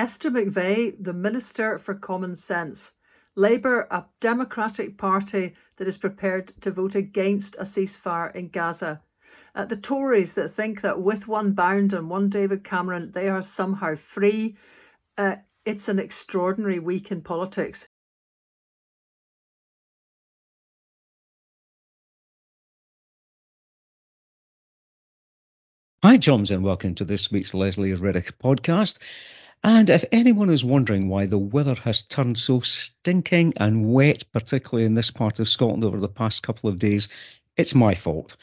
Esther McVey, the Minister for Common Sense. Labour, a democratic party that is prepared to vote against a ceasefire in Gaza. Uh, the Tories that think that with one Bound and one David Cameron, they are somehow free. Uh, it's an extraordinary week in politics. Hi, Joms, and welcome to this week's Lesley Riddoch podcast. And if anyone is wondering why the weather has turned so stinking and wet, particularly in this part of Scotland over the past couple of days, it's my fault.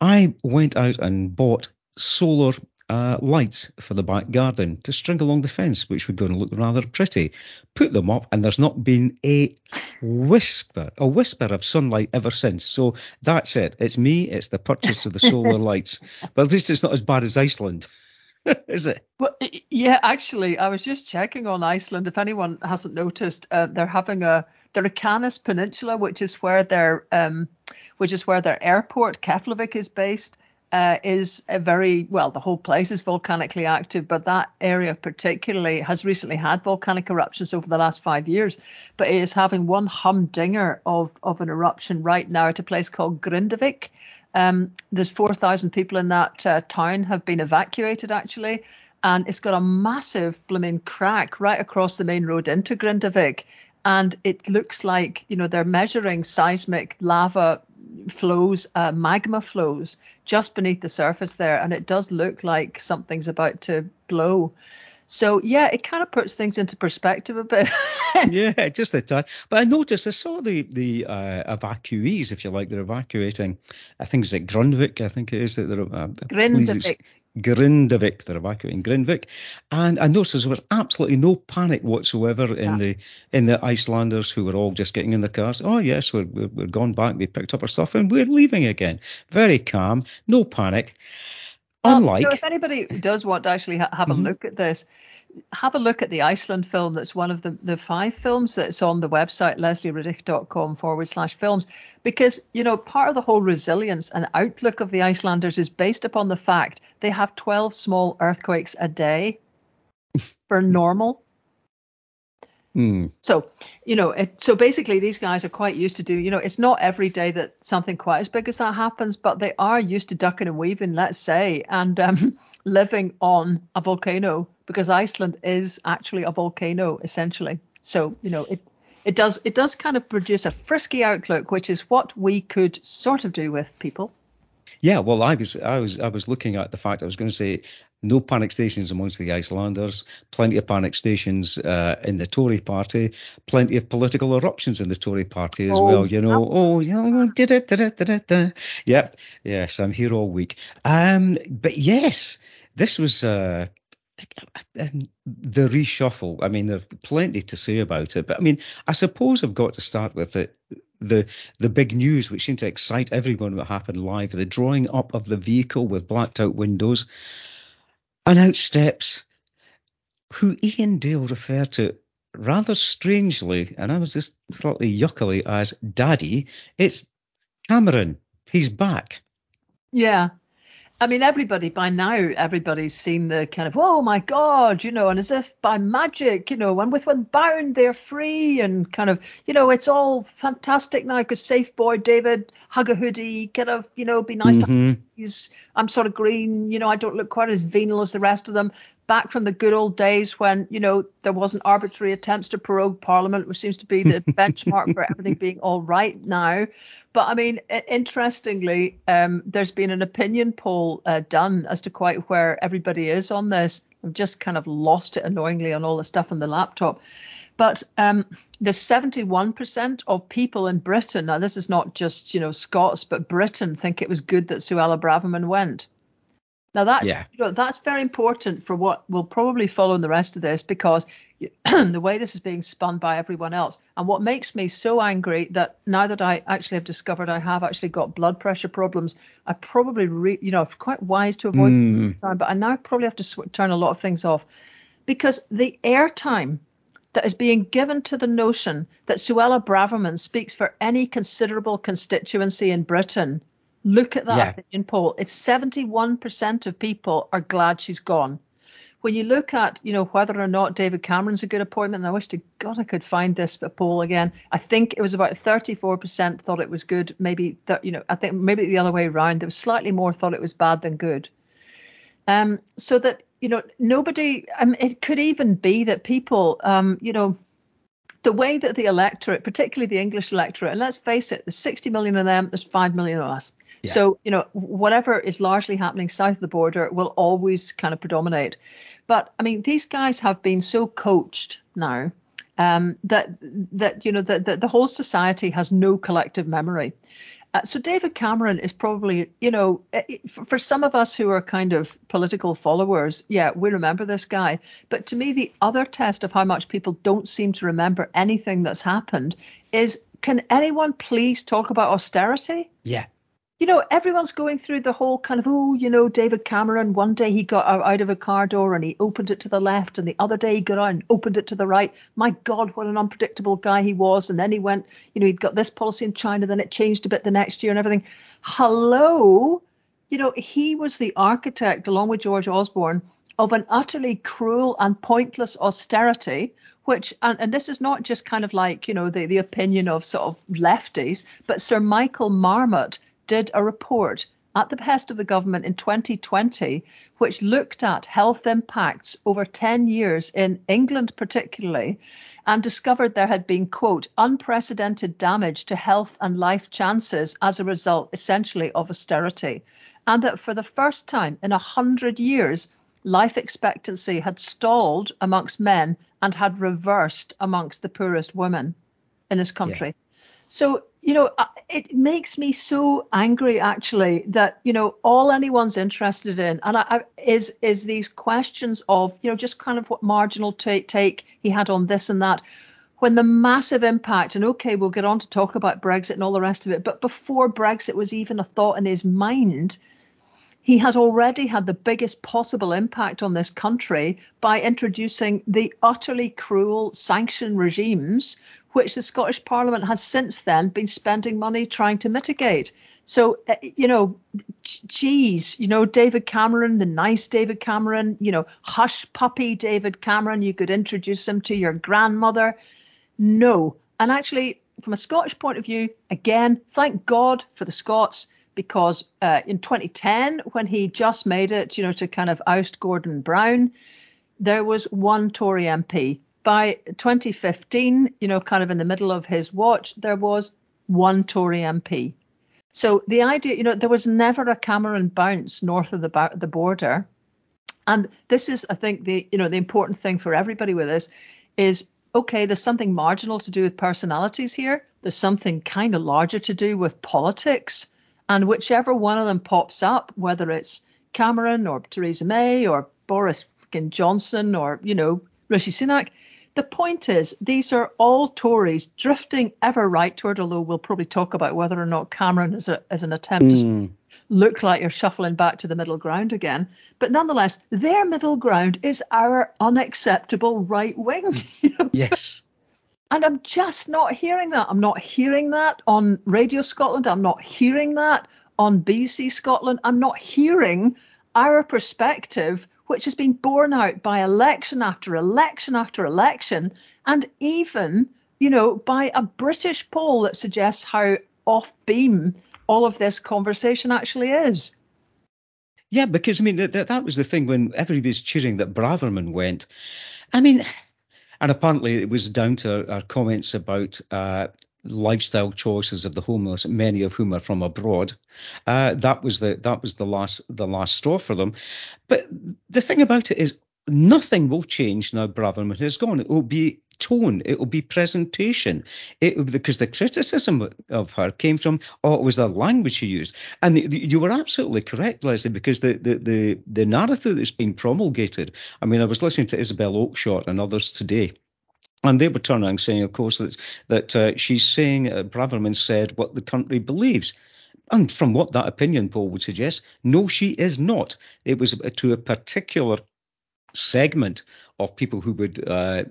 I went out and bought solar uh, lights for the back garden to string along the fence, which were going to look rather pretty. Put them up, and there's not been a whisper, a whisper of sunlight ever since. So that's it. It's me. It's the purchase of the solar lights. But at least it's not as bad as Iceland. Is it? Well, yeah, actually, I was just checking on Iceland. If anyone hasn't noticed, uh, they're having a the Reykjanes Peninsula, which is where their um, which is where their airport Keflavik is based uh, is a very well. The whole place is volcanically active, but that area particularly has recently had volcanic eruptions over the last five years. But it is having one humdinger of of an eruption right now at a place called Grindavik. Um, there's 4,000 people in that uh, town have been evacuated actually, and it's got a massive blooming crack right across the main road into Grindavik. And it looks like, you know, they're measuring seismic lava flows, uh, magma flows just beneath the surface there, and it does look like something's about to blow. So yeah, it kind of puts things into perspective a bit. yeah, just a touch. But I noticed I saw the the uh, evacuees, if you like, they're evacuating. I think it's at Grundvik. I think it is that they're uh, Grindavik. Grindavik, they're evacuating Grindavik, and I noticed there was absolutely no panic whatsoever in yeah. the in the Icelanders who were all just getting in the cars. Oh yes, we're, we're we're gone back. We picked up our stuff and we're leaving again. Very calm, no panic. Unlike, so if anybody does want to actually ha- have a mm-hmm. look at this, have a look at the Iceland film. That's one of the, the five films that's on the website, lesleyriddoch.com forward slash films. Because, you know, part of the whole resilience and outlook of the Icelanders is based upon the fact they have 12 small earthquakes a day for normal. Mm. So, you know, it, so basically these guys are quite used to do, you know, it's not every day that something quite as big as that happens, but they are used to ducking and weaving, let's say, and um, living on a volcano because Iceland is actually a volcano essentially. So, you know, it it does it does kind of produce a frisky outlook, which is what we could sort of do with people. Yeah, well, I was I was I was looking at the fact I was going to say no panic stations amongst the Icelanders, plenty of panic stations uh, in the Tory party, plenty of political eruptions in the Tory party as oh, well. You know, oh, you know, did it, did it, did it. Yep, yes, I'm here all week. Um, but yes, this was. Uh, the reshuffle. I mean, there's plenty to say about it, but I mean, I suppose I've got to start with it. The the big news, which seemed to excite everyone, what happened live, the drawing up of the vehicle with blacked out windows. And out steps who Iain Dale referred to rather strangely, and I was just slightly yuckily as Daddy. It's Cameron. He's back. Yeah. I mean, everybody by now, everybody's seen the kind of, oh my God, you know, and as if by magic, you know, and with one bound, they're free and kind of, you know, it's all fantastic now because safe boy David, hug a hoodie, kind of, you know, be nice mm-hmm. to he's, I'm sort of green, you know, I don't look quite as venal as the rest of them. Back from the good old days when, you know, there wasn't arbitrary attempts to prorogue Parliament, which seems to be the benchmark for everything being all right now. But I mean, interestingly, um, there's been an opinion poll uh, done as to quite where everybody is on this. I've just kind of lost it annoyingly on all the stuff on the laptop. But um, the 71% of people in Britain, now this is not just you know Scots, but Britain think it was good that Suella Braverman went. Now that's yeah. you know, that's very important for what will probably follow in the rest of this because the way this is being spun by everyone else. And what makes me so angry that now that I actually have discovered I have actually got blood pressure problems, I probably, re- you know, quite wise to avoid mm. time, but I now probably have to sw- turn a lot of things off because the airtime that is being given to the notion that Suella Braverman speaks for any considerable constituency in Britain. Look at that yeah. opinion poll. It's 71% of people are glad she's gone when you look at, you know, whether or not David Cameron's a good appointment, and I wish to God I could find this poll again. I think it was about 34% thought it was good. Maybe, th- you know, I think maybe the other way around. There was slightly more thought it was bad than good. Um, so that, you know, nobody, I mean, it could even be that people, um, you know, the way that the electorate, particularly the English electorate, and let's face it, there's 60 million of them, there's 5 million of us. Yeah. So, you know, whatever is largely happening south of the border will always kind of predominate. But I mean, these guys have been so coached now um, that that you know that the, the whole society has no collective memory. Uh, so David Cameron is probably, you know, eh, eh, for some of us who are kind of political followers, yeah, we remember this guy. But to me, the other test of how much people don't seem to remember anything that's happened is, can anyone please talk about austerity? Yeah you know, everyone's going through the whole kind of, oh, you know, David Cameron, one day he got out of a car door and he opened it to the left, and the other day he got out and opened it to the right. My God, what an unpredictable guy he was. And then he went, you know, he'd got this policy in China, then it changed a bit the next year and everything. Hello. You know, he was the architect, along with George Osborne, of an utterly cruel and pointless austerity which and, and, this is not just kind of like you know the, the opinion of sort of lefties but sir michael marmot did a report at the behest of the government in 2020, which looked at health impacts over 10 years in England, particularly, and discovered there had been, quote, unprecedented damage to health and life chances as a result, essentially, of austerity. And that for the first time in a hundred years, life expectancy had stalled amongst men and had reversed amongst the poorest women in this country. Yeah. So, you know, uh, it makes me so angry actually that, you know, all anyone's interested in and I, I, is is these questions of, you know, just kind of what marginal take, take he had on this and that when the massive impact, and okay, we'll get on to talk about Brexit and all the rest of it, but before Brexit was even a thought in his mind, he had already had the biggest possible impact on this country by introducing the utterly cruel sanction regimes which the Scottish Parliament has since then been spending money trying to mitigate. So, uh, you know, geez, you know, David Cameron, the nice David Cameron, you know, hush puppy David Cameron, you could introduce him to your grandmother. No. And actually, from a Scottish point of view, again, thank God for the Scots because uh, in 2010, when he just made it, you know, to kind of oust Gordon Brown, there was one Tory MP by 2015, you know, kind of in the middle of his watch, there was one Tory MP. So the idea, you know, there was never a Cameron bounce north of the the border, and this is, I think, the you know the important thing for everybody with this is okay. There's something marginal to do with personalities here. There's something kind of larger to do with politics, and whichever one of them pops up, whether it's Cameron or Theresa May or Boris Johnson or you know Rishi Sunak, the point is, these are all Tories drifting ever rightward, although we'll probably talk about whether or not Cameron is, a, is an attempt mm. to hmm. look like you're shuffling back to the middle ground again. But nonetheless, their middle ground is our unacceptable right wing. Yes. And I'm just not hearing that. I'm not hearing that on Radio Scotland. I'm not hearing that on BBC Scotland. I'm not hearing our perspective which has been borne out by election after election after election, and even, you know, by a British poll that suggests how off beam all of this conversation actually is. Yeah, because I mean that that was the thing when everybody's cheering that Braverman went. I mean, and apparently it was down to our comments about uh, lifestyle choices of the homeless, many of whom are from abroad. Uh, that was the that was the last the last straw for them. But the thing about it is, nothing will change now. Braverman has gone. It will be tone. It will be presentation. It because the criticism of her came from oh it was the language she used, and you were absolutely correct, Leslie, because the the the, the narrative that's been promulgated. I mean, I was listening to Isabel Oakeshott and others today and they were turning saying, of course, that, that uh, she's saying, uh, Braverman said what the country believes. And from what that opinion poll would suggest, no, she is not. It was to a particular segment of people who would uh,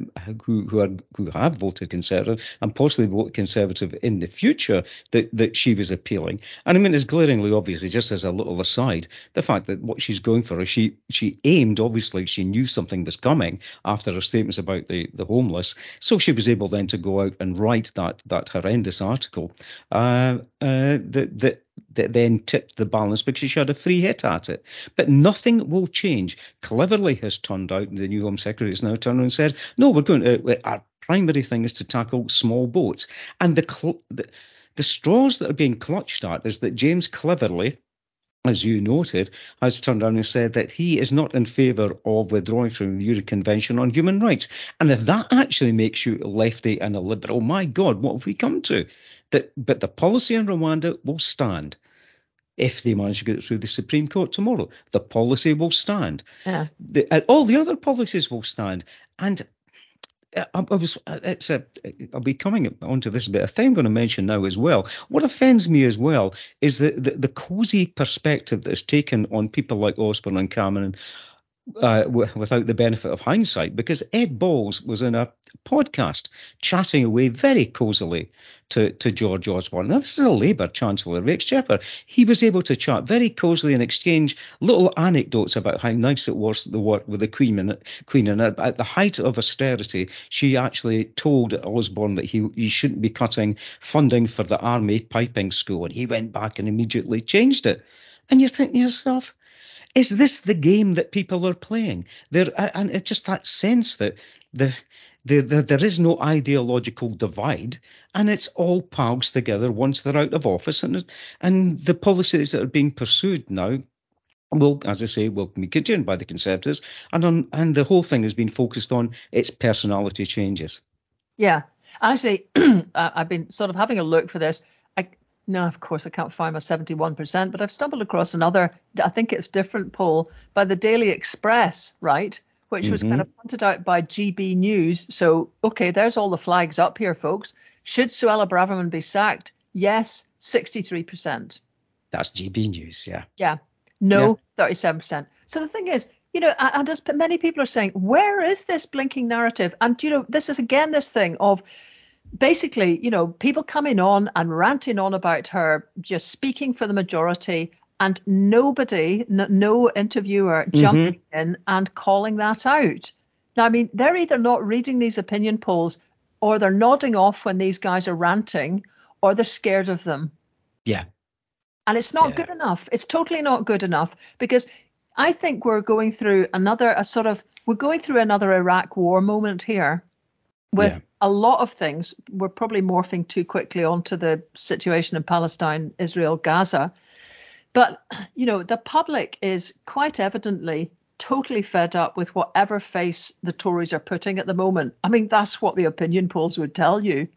who who, are, who have voted conservative and possibly vote conservative in the future that that she was appealing. And I mean, it's glaringly obvious. Just as a little aside, the fact that what she's going for is she she aimed obviously she knew something was coming after her statements about the the homeless, so she was able then to go out and write that that horrendous article uh, uh, that that that then tipped the balance because she had a free hit at it. But nothing will change. Cleverly has turned out, in the new Home Secretary has now turned around and said, no, we're going uh, to, our primary thing is to tackle small boats. And the, the, the straws that are being clutched at is that James Cleverly, as you noted, has turned around and said that he is not in favour of withdrawing from the UN Convention on Human Rights. And if that actually makes you a lefty and a liberal, my God, what have we come to? That, but the policy in Rwanda will stand if they manage to get it through the Supreme Court tomorrow. The policy will stand. Yeah. The, and all the other policies will stand. And uh, I, I was, uh, it's a, I'll be coming onto this a bit. A thing I'm going to mention now as well. What offends me as well is the, the, the cozy perspective that's taken on people like Osborne and Cameron uh, w- without the benefit of hindsight, because Ed Balls was in a podcast chatting away very cosily to, to George Osborne. Now, this is a Labour Chancellor of Exchequer. He was able to chat very cosily and exchange little anecdotes about how nice it was the work with the Queen. And, Queen. and at, at the height of austerity, she actually told Osborne that he, he shouldn't be cutting funding for the Army Piping School. And he went back and immediately changed it. And you're thinking to yourself, is this the game that people are playing? There and it's just that sense that the, the, the, there is no ideological divide, and it's all pals together once they're out of office, and and the policies that are being pursued now will, as I say, will be continued by the Conservatives, and on and the whole thing has been focused on its personality changes. Yeah, actually, I've been sort of having a look for this. No, of course I can't find my 71%, but I've stumbled across another, I think it's different poll by the Daily Express, right? Which mm-hmm. was kind mm-hmm. of pointed out by GB News. So, okay, there's all the flags up here, folks. Should Suella Braverman be sacked? Yes, 63%. That's GB News, yeah. Yeah. No, yeah. 37%. So the thing is, you know, and as many people are saying, where is this blinking narrative? And, you know, this is again this thing of, basically, you know, people coming on and ranting on about her just speaking for the majority and nobody, n- no interviewer mm-hmm. jumping in and calling that out. Now, I mean, they're either not reading these opinion polls or they're nodding off when these guys are ranting or they're scared of them. Yeah. And it's not yeah. good enough. It's totally not good enough because I think we're going through another, a sort of, we're going through another Iraq war moment here with yeah. a lot of things. We're probably morphing too quickly onto the situation in Palestine, Israel, Gaza. But, you know, the public is quite evidently totally fed up with whatever face the Tories are putting at the moment. I mean, that's what the opinion polls would tell you.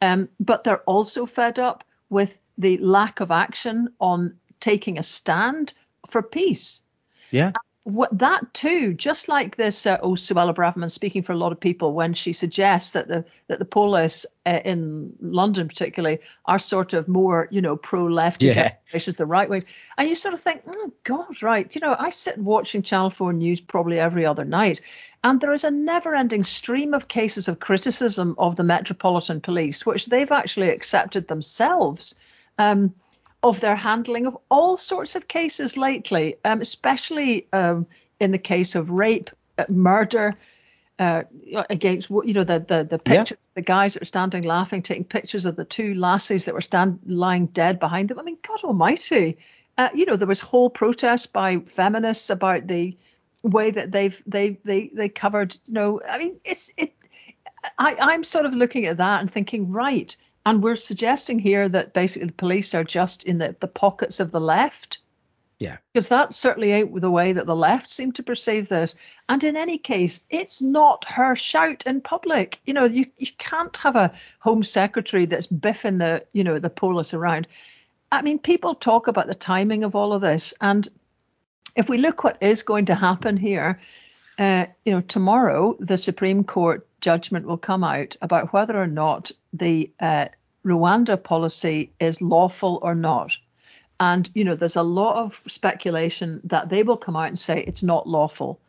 Um, but they're also fed up with the lack of action on taking a stand for peace. Yeah what, that too, just like this, uh, oh, Suella Braverman speaking for a lot of people when she suggests that the that the police uh, in London, particularly, are sort of more, you know, pro-left, yeah. versus the right wing, and you sort of think, oh God, right, you know, I sit watching Channel Four News probably every other night, and there is a never-ending stream of cases of criticism of the Metropolitan Police, which they've actually accepted themselves. Um, of their handling of all sorts of cases lately, um, especially um, in the case of rape, uh, murder, uh, against you know the the the picture yeah. the guys that were standing laughing, taking pictures of the two lassies that were stand lying dead behind them. I mean, God Almighty, uh, you know there was whole protests by feminists about the way that they've they they they covered. You know, I mean, it's it. I, I'm sort of looking at that and thinking, right, and we're suggesting here that basically the police are just in the, the pockets of the left. Yeah. Because that certainly ain't the way that the left seem to perceive this. And in any case, it's not her shout in public. You know, you, you can't have a home secretary that's biffing the, you know, the polis around. I mean, people talk about the timing of all of this. And if we look what is going to happen here, uh, you know, tomorrow the Supreme Court judgment will come out about whether or not the uh, Rwanda policy is lawful or not. And, you know, there's a lot of speculation that they will come out and say it's not lawful.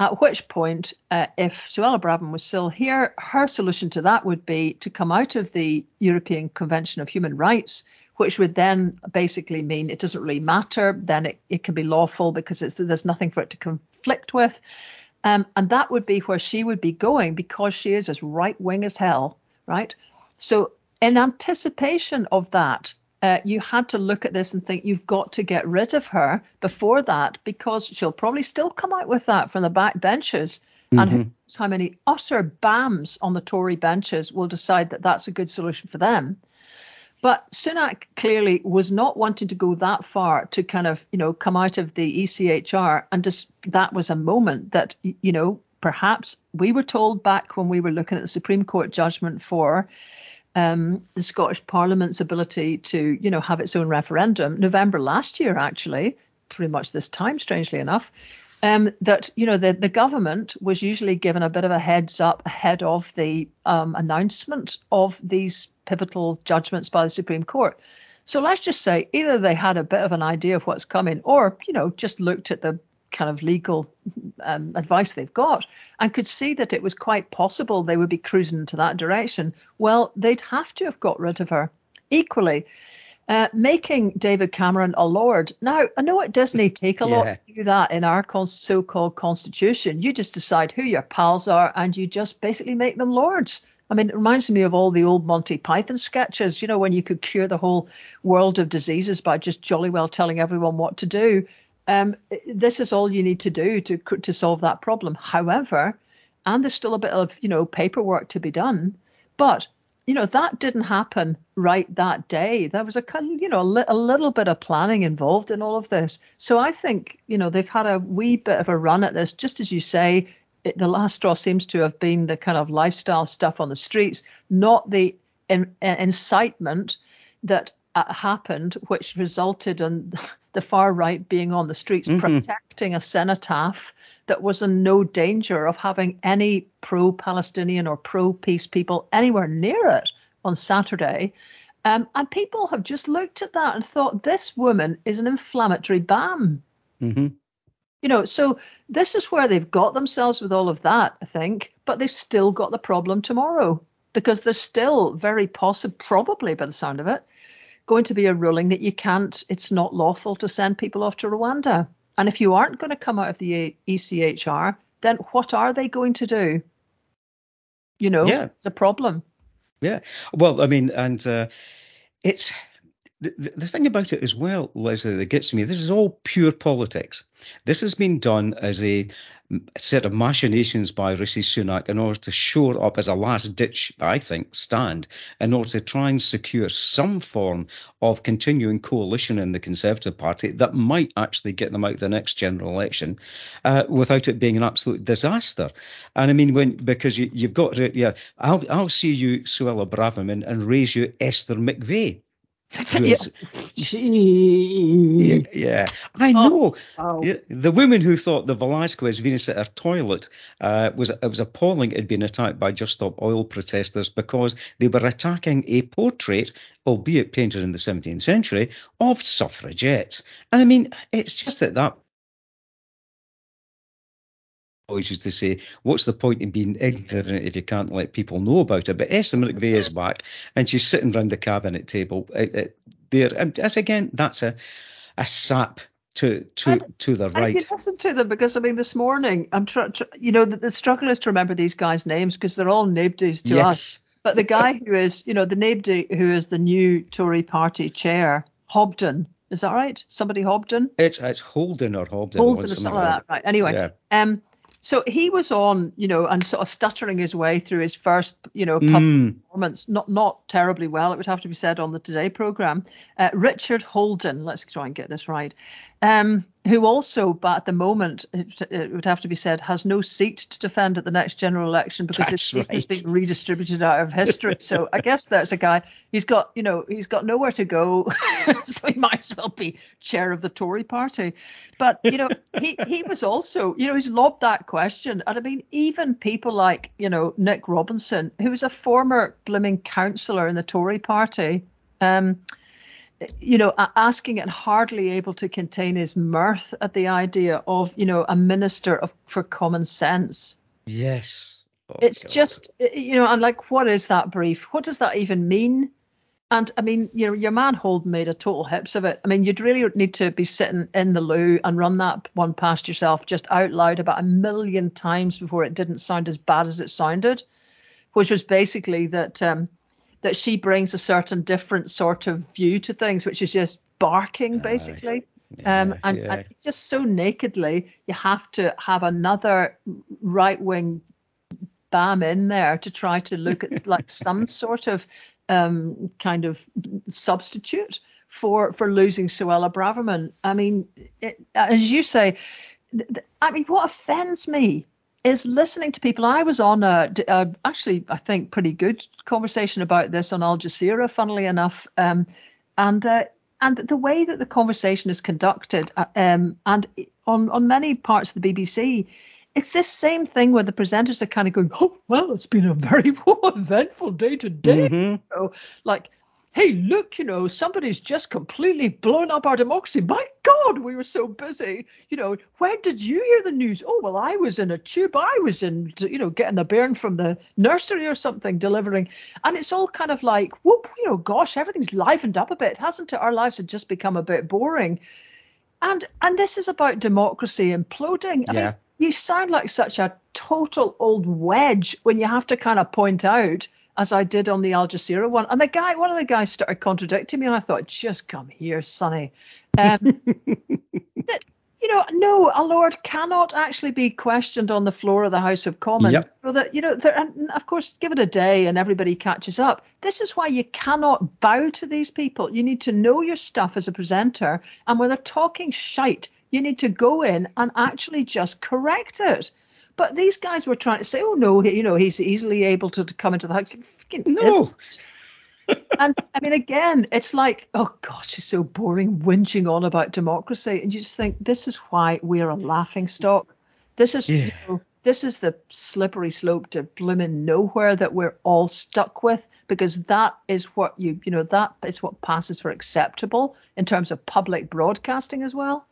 At which point, uh, if Suella Braverman was still here, her solution to that would be to come out of the European Convention of Human Rights, which would then basically mean it doesn't really matter. Then it, it can be lawful because there's nothing for it to conflict with. Um, and that would be where she would be going because she is as right wing as hell, right? So, in anticipation of that, uh, you had to look at this and think you've got to get rid of her before that because she'll probably still come out with that from the back benches. Mm-hmm. And who knows how many utter bams on the Tory benches will decide that that's a good solution for them. But Sunak clearly was not wanting to go that far to kind of, you know, come out of the ECHR. And just that was a moment that, you know, perhaps we were told back when we were looking at the Supreme Court judgment for um, the Scottish Parliament's ability to, you know, have its own referendum, November last year, actually, pretty much this time, strangely enough, um, that, you know, the, the government was usually given a bit of a heads up ahead of the um, announcement of these pivotal judgments by the Supreme Court. So let's just say either they had a bit of an idea of what's coming or, you know, just looked at the kind of legal um, advice they've got and could see that it was quite possible they would be cruising into that direction, well, they'd have to have got rid of her. Equally, uh, making David Cameron a lord. Now, I know it doesn't take a yeah. lot to do that in our so called constitution. You just decide who your pals are and you just basically make them lords. I mean, it reminds me of all the old Monty Python sketches, you know, when you could cure the whole world of diseases by just jolly well telling everyone what to do. Um, this is all you need to do to to solve that problem. However, and there's still a bit of you know paperwork to be done, but you know that didn't happen right that day. There was a kind you know a, li- a little bit of planning involved in all of this. So I think you know they've had a wee bit of a run at this, just as you say. It, the last straw seems to have been the kind of lifestyle stuff on the streets, not the in, in, incitement that uh, happened, which resulted in the far right being on the streets mm-hmm. protecting a cenotaph that was in no danger of having any pro Palestinian or pro peace people anywhere near it on Saturday. Um, and people have just looked at that and thought this woman is an inflammatory bam. Mm-hmm. You know, so this is where they've got themselves with all of that, I think, but they've still got the problem tomorrow because there's still very possible, probably by the sound of it, going to be a ruling that you can't, it's not lawful to send people off to Rwanda. And if you aren't going to come out of the ECHR, then what are they going to do? You know, yeah. it's a problem. Yeah. Well, I mean, and uh, it's the, the thing about it as well, Leslie, that gets me, this is all pure politics. This has been done as a set of machinations by Rishi Sunak in order to shore up as a last ditch, I think, stand in order to try and secure some form of continuing coalition in the Conservative Party that might actually get them out the next general election uh, without it being an absolute disaster. And I mean, when because you, have got to, yeah, I'll, I'll see you, Suella Braverman, and raise you Esther McVey yeah. yeah, I oh, know. Oh, oh. The woman who thought the Velasquez Venus at her toilet uh, was it was appalling. It had been attacked by Just Stop Oil protesters because they were attacking a portrait, albeit painted in the 17th century, of suffragettes. And I mean, it's just at that used to say, what's the point in being ignorant if you can't let people know about it? But Esther McVey is back and she's sitting round the cabinet table uh, uh, there. And as again, that's a, a sap to to and, to the right. You listen to them because I mean, this morning I'm trying. Tr- you know, the, the, struggle is to remember these guys' names because they're all nabdies to yes. us. But the guy who is, you know, the nabdi who is the new Tory party chair, Hobden. Is that right? Somebody Hobden? It's it's Holden or Hobden. Holden or something like that. Right. Anyway, yeah. um, so he was on, you know, and sort of stuttering his way through his first, you know, mm. performance, not not terribly well. It would have to be said on the Today program. Uh, Richard Holden, let's try and get this right, um, who also, but at the moment, it, would have to be said, has no seat to defend at the next general election because his seat right. has been redistributed out of history. so I guess there's a guy. He's got, you know, he's got nowhere to go, so he might as well be chair of the Tory party. But you know, he he was also, you know, he's lobbed that question, and I mean, even people like, you know, Nick Robinson, who was a former blooming councillor in the Tory party. Um, you know, asking and hardly able to contain his mirth at the idea of, you know, a minister of for common sense. Yes. Oh, it's God. just, you know, and like, what is that brief? What does that even mean? And I mean, you know, your man Holden made a total hips of it. I mean, you'd really need to be sitting in the loo and run that one past yourself just out loud about a million times before it didn't sound as bad as it sounded, which was basically that um, that she brings a certain different sort of view to things, which is just barking basically. Uh, yeah, um, and, yeah. and just so nakedly, you have to have another right wing bam in there to try to look at like some sort of um, kind of substitute for for losing Suella Braverman. I mean, it, as you say, th- I mean, what offends me is listening to people. I was on a, a, actually, I think, pretty good conversation about this on Al Jazeera, funnily enough, um, and uh, and the way that the conversation is conducted, uh, um, and on on many parts of the BBC, it's this same thing where the presenters are kind of going, oh, well, it's been a very eventful day today. Mm-hmm. Know, like, hey, look, you know, somebody's just completely blown up our democracy. My God, we were so busy. You know, where did you hear the news? Oh, well, I was in a tube. I was in, you know, getting the bairn from the nursery or something, delivering. And it's all kind of like, whoop, you know, gosh, everything's livened up a bit, hasn't it? Our lives have just become a bit boring. And and this is about democracy imploding. I yeah. Mean, you sound like such a total old wedge when you have to kind of point out, as I did on the Al Jazeera one. And the guy, one of the guys started contradicting me, and I thought, just come here, Sonny. Um, that, you know, no, a lord cannot actually be questioned on the floor of the House of Commons. Yep. So that you know, there, and of course, give it a day and everybody catches up. This is why you cannot bow to these people. You need to know your stuff as a presenter, and when they're talking shite, you need to go in and actually just correct it. But these guys were trying to say, oh no, you know, he's easily able to, to come into the house. No. and I mean, again, it's like, oh gosh, it's so boring whinging on about democracy, and you just think this is why we're a laughing stock. This is, yeah. you know, this is the slippery slope to blooming nowhere that we're all stuck with because that is what you, you know, that is what passes for acceptable in terms of public broadcasting as well.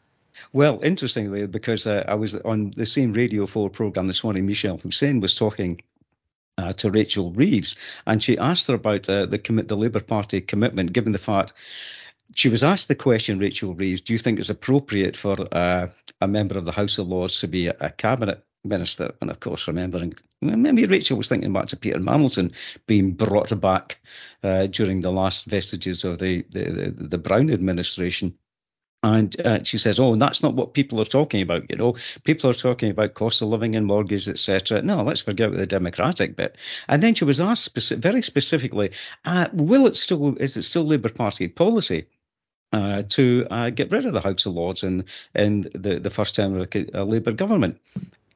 Well, interestingly, because uh, I was on the same Radio 4 program this morning, Mishal Husain was talking uh, to Rachel Reeves, and she asked her about uh, the commit the Labour Party commitment, given the fact she was asked the question, Rachel Reeves, do you think it's appropriate for uh, a member of the House of Lords to be a, a cabinet minister? And of course, remembering maybe Rachel was thinking back to Peter Mandelson being brought back uh, during the last vestiges of the the, the, the Brown administration. And uh, she says, "Oh, that's not what people are talking about. You know, people are talking about cost of living and mortgages, etc. No, let's forget the democratic bit." And then she was asked very specifically, uh, "Will it still is it still Labour Party policy?" Uh, to uh, get rid of the House of Lords in, in the, the first term of a Labour government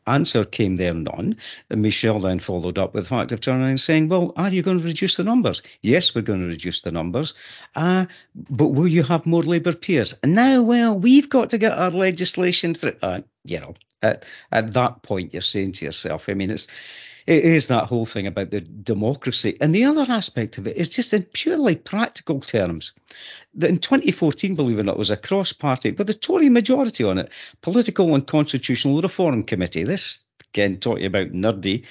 answer came there none. And Mishal then followed up with the fact of turning and saying, Well, are you going to reduce the numbers? Yes, we're going to reduce the numbers. Uh, but will you have more Labour peers? And now, well, we've got to get our legislation through. Uh, you know, at, at that point, you're saying to yourself, I mean, it's it is that whole thing about the democracy. And the other aspect of it is just in purely practical terms. That in 2014, believe it or not, was a cross party with a Tory majority on it, Political and Constitutional Reform Committee. This, again, talking about nerdy,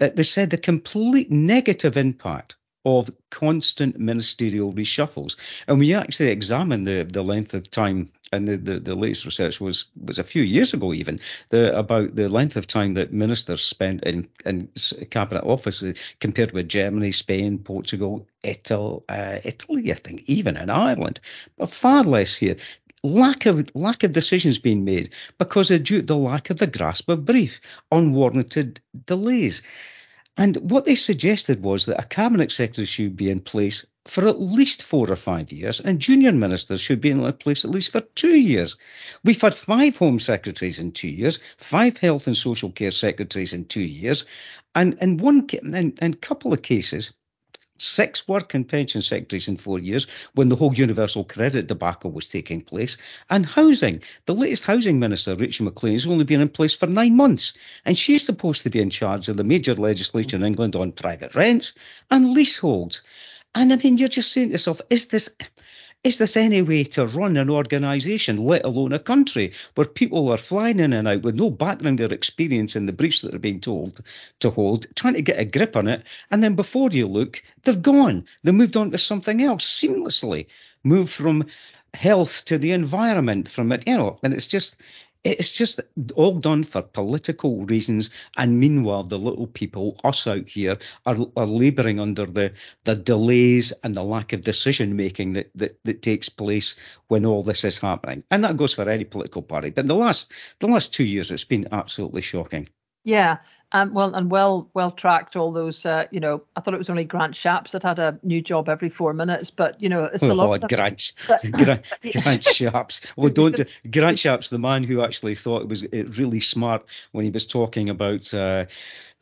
uh, they said the complete negative impact of constant ministerial reshuffles. And we actually examined the, the length of time, and the, the, the, latest research was was a few years ago even, the, about the length of time that ministers spent in, in cabinet office compared with Germany, Spain, Portugal, Italy, uh, Italy, I think, even in Ireland, but far less here lack of lack of decisions being made because of due the lack of the grasp of brief, unwarranted delays. And what they suggested was that a cabinet secretary should be in place for at least four or five years, and junior ministers should be in place at least for two years. We've had five home secretaries in two years, five health and social care secretaries in two years, and in one in, in a couple of cases, six work and pension secretaries in four years when the whole universal credit debacle was taking place. And housing, the latest housing minister, Rachel Maclean, has only been in place for nine months. And she's supposed to be in charge of the major legislation in England on private rents and leaseholds. And I mean, you're just saying to yourself, is this is this any way to run an organisation, let alone a country, where people are flying in and out with no background or experience in the briefs that they're being told to hold, trying to get a grip on it, and then before you look, they've gone. They moved on to something else seamlessly, moved from health to the environment, from it, you know, and it's just it's just all done for political reasons. And meanwhile, the little people, us out here, are, are labouring under the, the delays and the lack of decision making that, that, that takes place when all this is happening. And that goes for any political party. But in the last the last two years, it's been absolutely shocking. Yeah, um, well, and well, well tracked. All those, uh, you know, I thought it was only Grant Shapps that had a new job every four minutes, but you know, it's oh, a lot. Oh, Grant, Grant, Grant Shapps. Well, don't Grant Shapps, the man who actually thought it was really smart when he was talking about. Uh,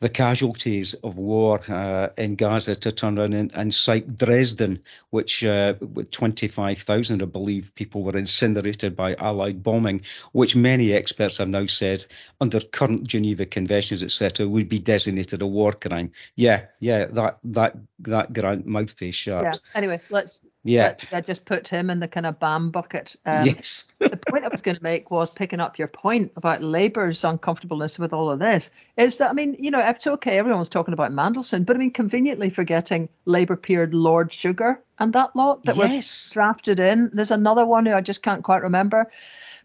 the casualties of war uh, in Gaza to turn around and, and cite Dresden, which uh, with 25,000, I believe, people were incinerated by Allied bombing, which many experts have now said, under current Geneva conventions, etc., would be designated a war crime. Yeah, yeah, that that that Grant mouthpiece. Yeah. Anyway, let's yeah. I just put him in the kind of BAM bucket. Um, yes. the point I was going to make was picking up your point about Labour's uncomfortableness with all of this. Is that, I mean, you know, it's okay, everyone was talking about Mandelson, but I mean, conveniently forgetting Labour peered Lord Sugar and that lot that yes. were drafted in. There's another one who I just can't quite remember.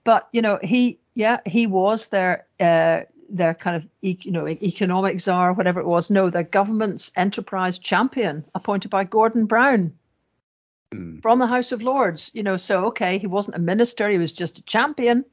But, you know, he, yeah, he was their, uh, their kind of you know economic czar, whatever it was. No, their government's enterprise champion, appointed by Gordon Brown, mm. from the House of Lords. You know, so okay, he wasn't a minister, he was just a champion.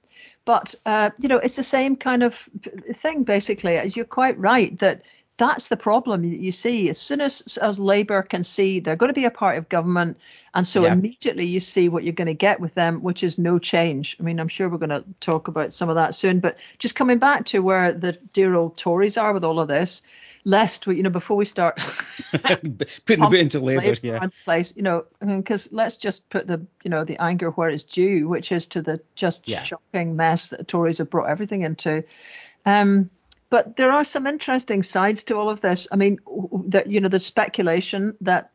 But uh, you know, it's the same kind of thing basically. You're quite right that that's the problem that you see. As soon as as Labour can see they're going to be a part of government, and so yeah. immediately you see what you're going to get with them, which is no change. I mean, I'm sure we're going to talk about some of that soon. But just coming back to where the dear old Tories are with all of this, lest we, you know, before we start putting the bit into Labour, yeah, place, you know, because let's just put the, you know, the anger where it's due, which is to the just yeah. shocking mess that the Tories have brought everything into. Um, but there are some interesting sides to all of this. I mean, that you know, the speculation that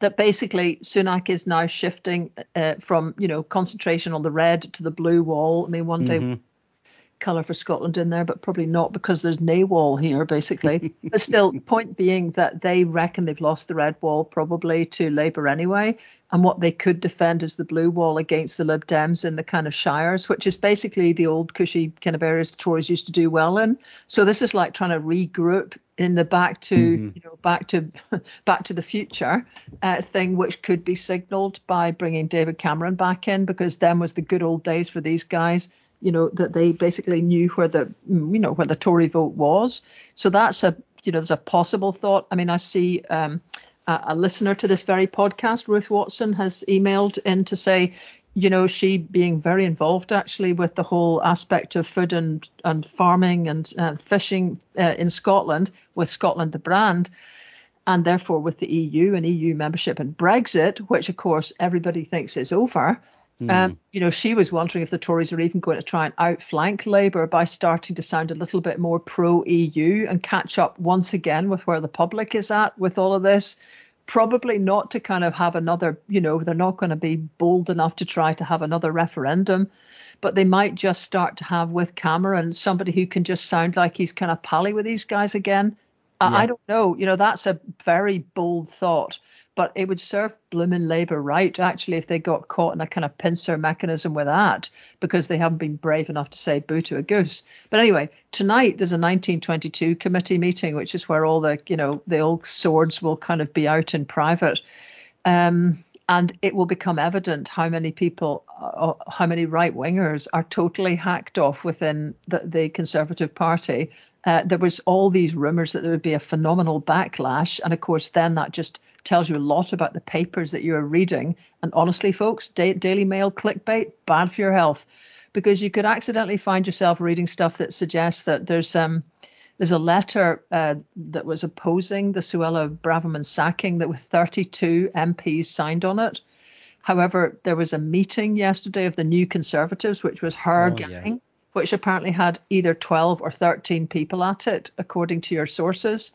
that basically Sunak is now shifting uh, from you know concentration on the red to the blue wall. I mean, one mm-hmm. day colour for Scotland in there, but probably not because there's nay wall here, basically. but still, point being that they reckon they've lost the red wall probably to Labour anyway. And what they could defend is the blue wall against the Lib Dems in the kind of shires, which is basically the old cushy kind of areas the Tories used to do well in. So this is like trying to regroup in the back to mm-hmm. you know back to back to the future uh, thing, which could be signalled by bringing David Cameron back in because then was the good old days for these guys you know that they basically knew where the you know where the Tory vote was. So that's a you know there's a possible thought. I mean, I see um, a, a, listener to this very podcast, Ruth Watson, has emailed in to say, you know, she being very involved actually with the whole aspect of food and and farming and uh, fishing uh, in Scotland with Scotland the brand. And therefore, with the EU and EU membership and Brexit, which of course everybody thinks is over, Mm. Um, you know, she was wondering if the Tories are even going to try and outflank Labour by starting to sound a little bit more pro EU and catch up once again with where the public is at with all of this. Probably not to kind of have another, you know, they're not going to be bold enough to try to have another referendum, but they might just start to have with Cameron somebody who can just sound like he's kind of pally with these guys again. Yeah. I, I don't know. You know, that's a very bold thought but it would serve blooming Labour right actually if they got caught in a kind of pincer mechanism with that because they haven't been brave enough to say boo to a goose. But anyway, tonight there's a 1922 committee meeting, which is where all the you know the old swords will kind of be out in private. Um, and it will become evident how many people, uh, how many right wingers are totally hacked off within the, the Conservative Party. Uh, there was all these rumours that there would be a phenomenal backlash, and of course, then that just tells you a lot about the papers that you're reading. And honestly, folks, da- Daily Mail clickbait, bad for your health, because you could accidentally find yourself reading stuff that suggests that there's um there's a letter uh, that was opposing the Suella Braverman sacking that with 32 MPs signed on it. However, there was a meeting yesterday of the New Conservatives, which was her oh, gang, yeah. which apparently had either 12 or 13 people at it, according to your sources.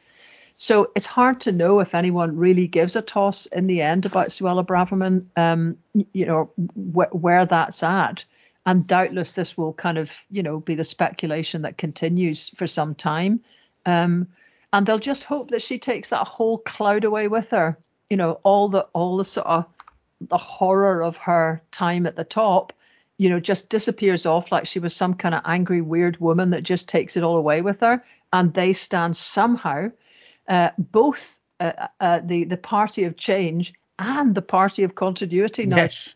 So it's hard to know if anyone really gives a toss in the end about Suella Braverman, um, you know, wh- where that's at. And doubtless this will kind of, you know, be the speculation that continues for some time. Um, and they'll just hope that she takes that whole cloud away with her. You know, all the all the sort of the horror of her time at the top, you know, just disappears off like she was some kind of angry, weird woman that just takes it all away with her. And they stand somehow, uh, both uh, uh, the the party of change and the party of continuity now, yes.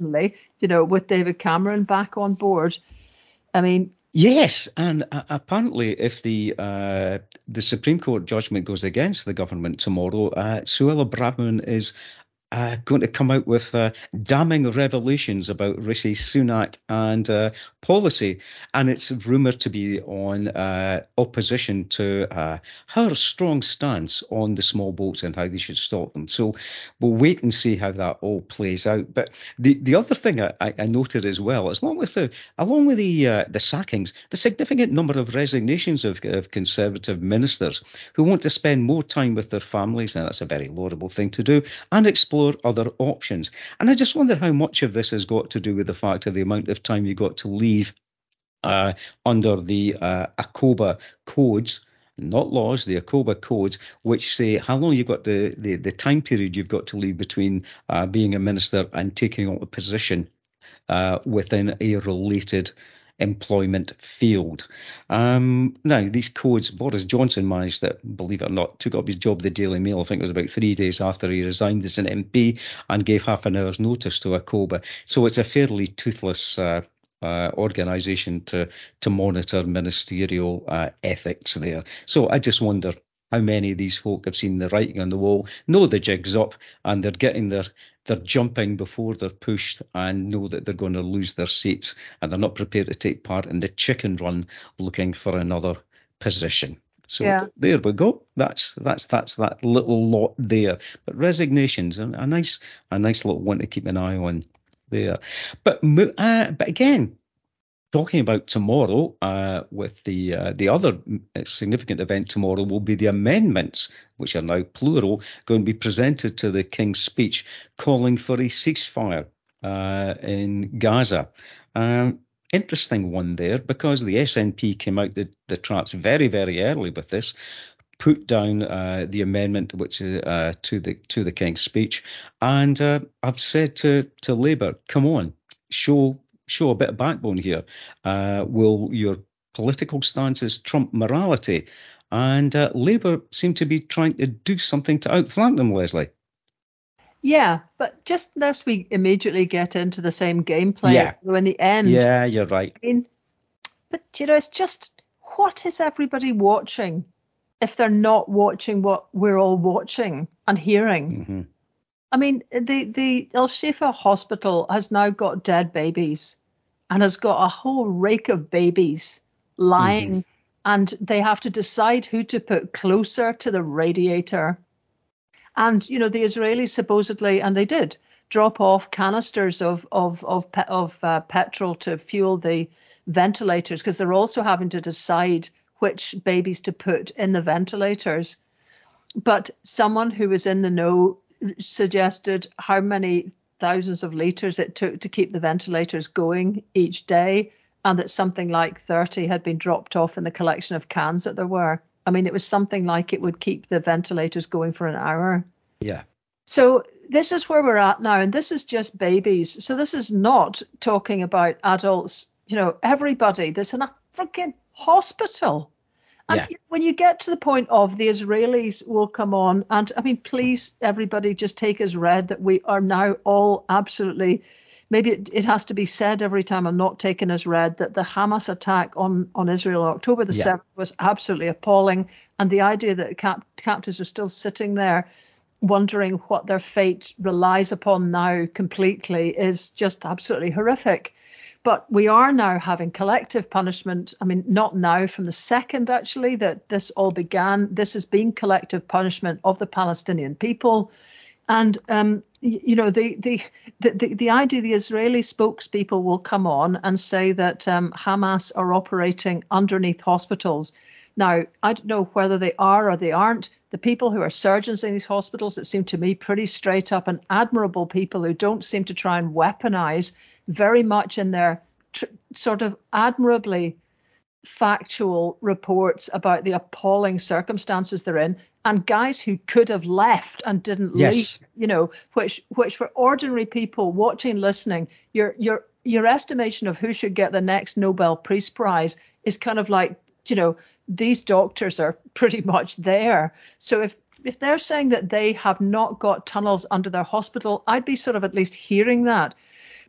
you know, with David Cameron back on board. I mean, Yes, and uh, apparently, if the uh, the Supreme Court judgment goes against the government tomorrow, uh, Suella Braverman is uh, going to come out with uh, damning revelations about Rishi Sunak and uh, policy, and it's rumoured to be on uh, opposition to uh, her strong stance on the small boats and how they should stop them. So we'll wait and see how that all plays out. But the, the other thing I, I noted as well, along with the along with the uh, the sackings, the significant number of resignations of, of Conservative ministers who want to spend more time with their families, and that's a very laudable thing to do, and explore explore other options. And I just wonder how much of this has got to do with the fact of the amount of time you got to leave uh, under the uh, ACOBA codes not laws, the ACOBA codes, which say how long you've got the, the, the time period you've got to leave between uh, being a minister and taking up a position uh, within a related employment field. Um, now, these codes, Boris Johnson managed that, believe it or not, took up his job, the Daily Mail, I think it was about three days after he resigned as an MP and gave half an hour's notice to a ACOBA. So it's a fairly toothless uh, uh, organisation to to monitor ministerial uh, ethics there. So I just wonder how many of these folk have seen the writing on the wall, know the jig's up, and they're getting their they're jumping before they're pushed and know that they're going to lose their seats and they're not prepared to take part in the chicken run looking for another position. So yeah. there we go. That's that's that's that little lot there. But resignations, a, a nice a nice little one to keep an eye on there. But uh, but again, talking about tomorrow, uh, with the uh, the other significant event tomorrow will be the amendments, which are now plural, going to be presented to the King's speech, calling for a ceasefire uh, in Gaza. Um, interesting one there because the SNP came out the, the traps very very early with this. Put down uh, the amendment which uh, to the to the King's speech, and uh, I've said to to Labour, come on, show show a bit of backbone here. Uh, will your political stances trump morality? And uh, Labour seem to be trying to do something to outflank them, Lesley. Yeah, but just lest we immediately get into the same gameplay yeah. in the end. Yeah, you're right. I mean, but you know, it's just what is everybody watching if they're not watching what we're all watching and hearing? Mm-hmm. I mean, the the Al Shifa hospital has now got dead babies and has got a whole rake of babies lying, mm-hmm. and they have to decide who to put closer to the radiator. And you know, the Israelis supposedly, and they did drop off canisters of of of of uh, petrol to fuel the ventilators because they're also having to decide which babies to put in the ventilators. But someone who was in the know suggested how many thousands of litres it took to keep the ventilators going each day, and that something like 30 had been dropped off in the collection of cans that there were. I mean, it was something like it would keep the ventilators going for an hour. Yeah. So this is where we're at now, and this is just babies. So this is not talking about adults. You know, everybody. There's an freaking hospital and yeah. when you get to the point of the Israelis will come on, and I mean, please, everybody, just take as read that we are now all absolutely. Maybe it, it has to be said every time I'm not taken as read that the Hamas attack on, on Israel on October the yeah. 7th was absolutely appalling. And the idea that cap- captives are still sitting there wondering what their fate relies upon now completely is just absolutely horrific. But we are now having collective punishment. I mean, not now, from the second actually that this all began. This has been collective punishment of the Palestinian people. And um, you know the, the the the idea the Israeli spokespeople will come on and say that um, Hamas are operating underneath hospitals. Now I don't know whether they are or they aren't, the people who are surgeons in these hospitals it seem to me pretty straight up and admirable people who don't seem to try and weaponize very much in their tr- sort of admirably factual reports about the appalling circumstances they're in and guys who could have left and didn't yes. leave you know which which for ordinary people watching listening your your your estimation of who should get the next nobel peace prize is kind of like you know these doctors are pretty much there so if if they're saying that they have not got tunnels under their hospital i'd be sort of at least hearing that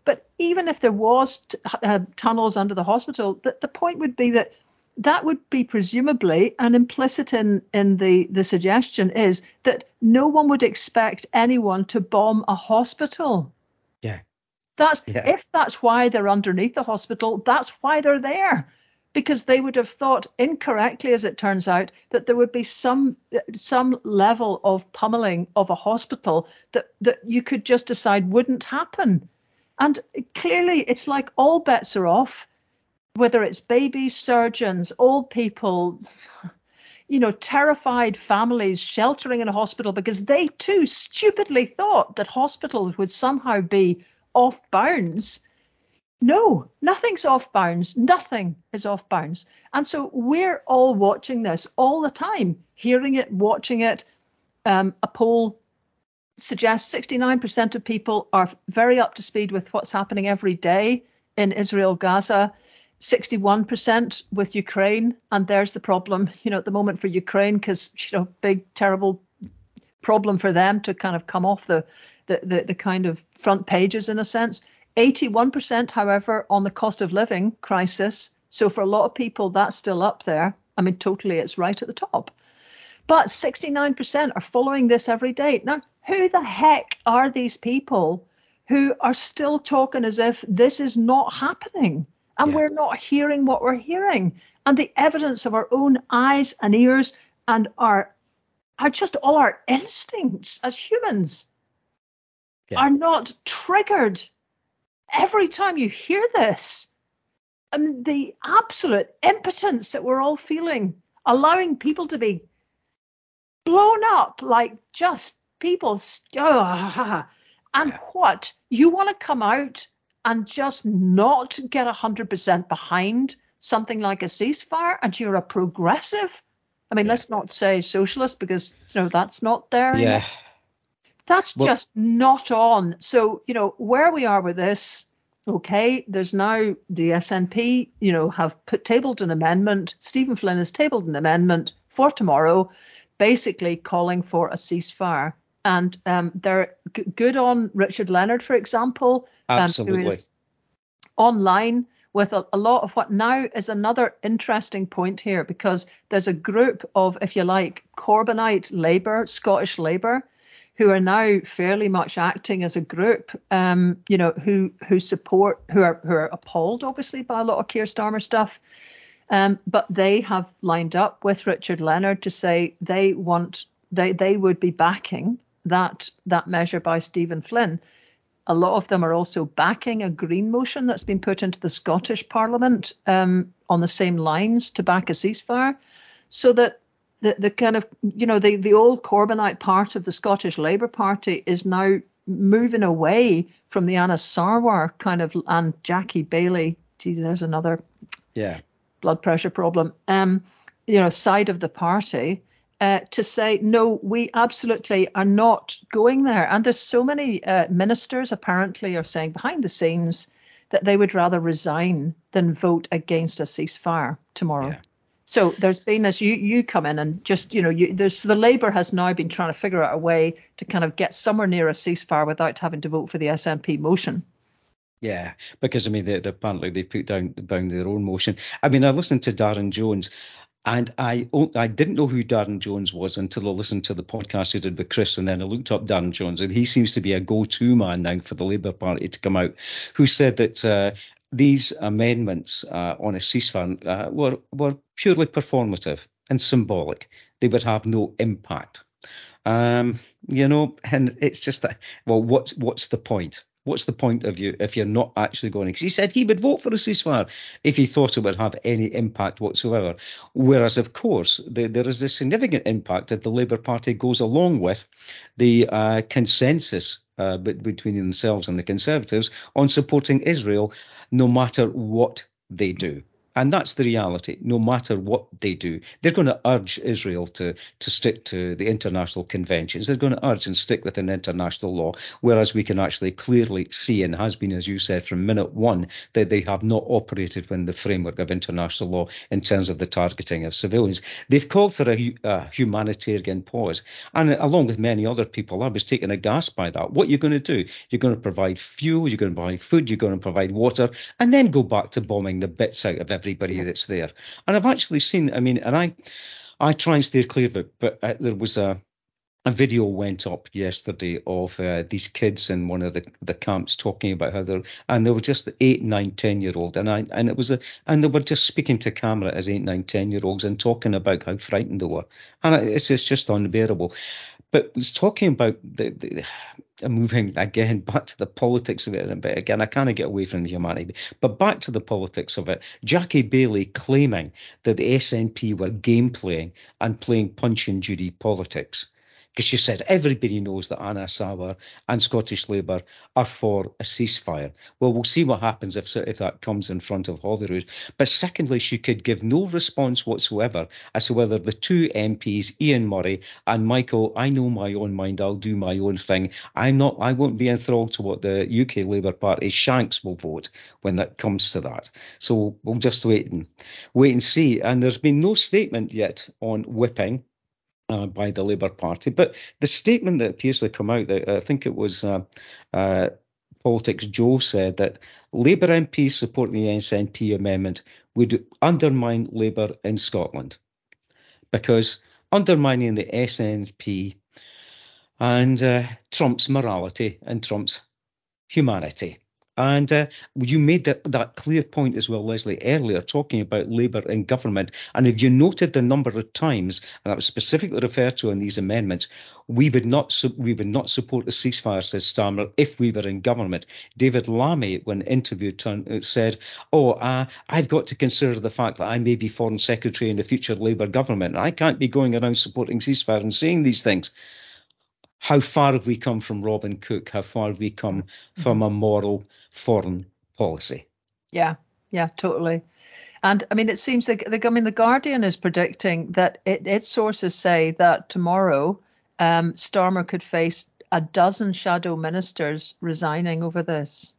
but even if there was t- uh, tunnels under the hospital, the, the point would be that that would be presumably and implicit in in the the suggestion is that no one would expect anyone to bomb a hospital. Yeah. That's yeah. if that's why they're underneath the hospital, that's why they're there. Because they would have thought incorrectly, as it turns out, that there would be some some level of pummeling of a hospital that that you could just decide wouldn't happen. And clearly, it's like all bets are off, whether it's babies, surgeons, old people, you know, terrified families sheltering in a hospital because they too stupidly thought that hospitals would somehow be off bounds. No, nothing's off bounds. Nothing is off bounds. And so we're all watching this all the time, hearing it, watching it. Um, a poll suggests 69% of people are very up to speed with what's happening every day in Israel, Gaza. 61% with Ukraine, and there's the problem, you know, at the moment for Ukraine, because you know, big terrible problem for them to kind of come off the, the the, the kind of front pages in a sense. 81%, however, on the cost of living crisis. So for a lot of people, that's still up there. I mean, totally, it's right at the top. But 69% are following this every day. Now, who the heck are these people who are still talking as if this is not happening and yeah. we're not hearing what we're hearing? And the evidence of our own eyes and ears and our are just all our instincts as humans yeah. are not triggered every time you hear this. I mean, the absolute impotence that we're all feeling, allowing people to be blown up like just people. Oh, and what? You want to come out and just not get 100% behind something like a ceasefire and you're a progressive? I mean, yeah. let's not say socialist because, you know, that's not there. Yeah. Anymore. That's well, just not on. So, you know, where we are with this, okay, there's now the SNP, you know, have put tabled an amendment. Stephen Flynn has tabled an amendment for tomorrow basically calling for a ceasefire. And um, they're g- good on Richard Leonard, for example, um, who is online with a, a, lot of what now is another interesting point here because there's a group of, if you like, Corbynite Labour, Scottish Labour, who are now fairly much acting as a group, um, you know, who who support, who are who are appalled, obviously, by a lot of Keir Starmer stuff, um, but they have lined up with Richard Leonard to say they want they they would be backing that that measure by Stephen Flynn. A lot of them are also backing a green motion that's been put into the Scottish Parliament um, on the same lines to back a ceasefire, so that the, the kind of you know the the old Corbynite part of the Scottish Labour Party is now moving away from the Anas Sarwar kind of and Jackie Baillie. Geez, there's another yeah blood pressure problem, um, you know, side of the party. Uh, to say no, we absolutely are not going there. And there's so many uh, ministers apparently are saying behind the scenes that they would rather resign than vote against a ceasefire tomorrow. Yeah. So there's been as you you come in and just you know you, there's the Labour has now been trying to figure out a way to kind of get somewhere near a ceasefire without having to vote for the SNP motion. Yeah, because I mean, they, they, apparently they put down down their own motion. I mean, I listened to Darren Jones, and I I didn't know who Darren Jones was until I listened to the podcast he did with Chris, and then I looked up Darren Jones, and he seems to be a go-to man now for the Labour Party to come out, who said that uh, these amendments uh, on a ceasefire uh, were were purely performative and symbolic. They would have no impact. Um, you know, and it's just that. Well, what's what's the point? What's the point of you if you're not actually going? Because he said he would vote for a ceasefire if he thought it would have any impact whatsoever. Whereas, of course, the, there is a significant impact if the Labour Party goes along with the uh, consensus uh, between themselves and the Conservatives on supporting Israel, no matter what they do. And that's the reality. No matter what they do, they're going to urge Israel to, to stick to the international conventions. They're going to urge and stick within international law, whereas we can actually clearly see, and has been, as you said, from minute one, that they have not operated within the framework of international law in terms of the targeting of civilians. They've called for a, a humanitarian pause. And along with many other people, I was taken aghast by that. What you're going to do, you're going to provide fuel, you're going to provide food, you're going to provide water, and then go back to bombing the bits out of everything everybody yeah. that's there. And I've actually seen, I mean, and I, I try and steer clear of it, but uh, there was a, a video went up yesterday of uh, these kids in one of the, the camps talking about how they're and they were just eight, nine, ten year old and I and it was a and they were just speaking to camera as eight, nine, ten year olds and talking about how frightened they were and it's, it's just unbearable. But was talking about the, the moving again back to the politics of it a bit. Again, I kind of get away from the humanity, but back to the politics of it. Jackie Baillie claiming that the SNP were game playing and playing punch and judy politics because she said everybody knows that Anas Sarwar and Scottish Labour are for a ceasefire. Well, we'll see what happens if, if that comes in front of Holyrood. But secondly, she could give no response whatsoever as to whether the two MPs, Ian Murray and Michael, I know my own mind, I'll do my own thing. I'm not, I won't be enthralled to what the UK Labour Party Shanks will vote when that comes to that. So we'll just wait and wait and see. And there's been no statement yet on whipping uh, by the Labour Party. But the statement that appears to come out, that I think it was uh, uh, Politics Joe said that Labour MPs supporting the SNP amendment would undermine Labour in Scotland because undermining the SNP and uh, Trump's morality and Trump's humanity. And uh, you made that, that clear point as well, Lesley, earlier, talking about Labour in government. And if you noted the number of times, and that was specifically referred to in these amendments, we would not su- we would not support a ceasefire, says Starmer, if we were in government. David Lammy, when interviewed, turn, uh, said, "Oh, uh, I've got to consider the fact that I may be foreign secretary in the future Labour government, and I can't be going around supporting ceasefire and saying these things." how far have we come from Robin Cook? How far have we come mm-hmm. from a moral foreign policy? Yeah, yeah, totally. And I mean, it seems like the, I mean, the Guardian is predicting that it, its sources say that tomorrow um, Starmer could face a dozen shadow ministers resigning over this.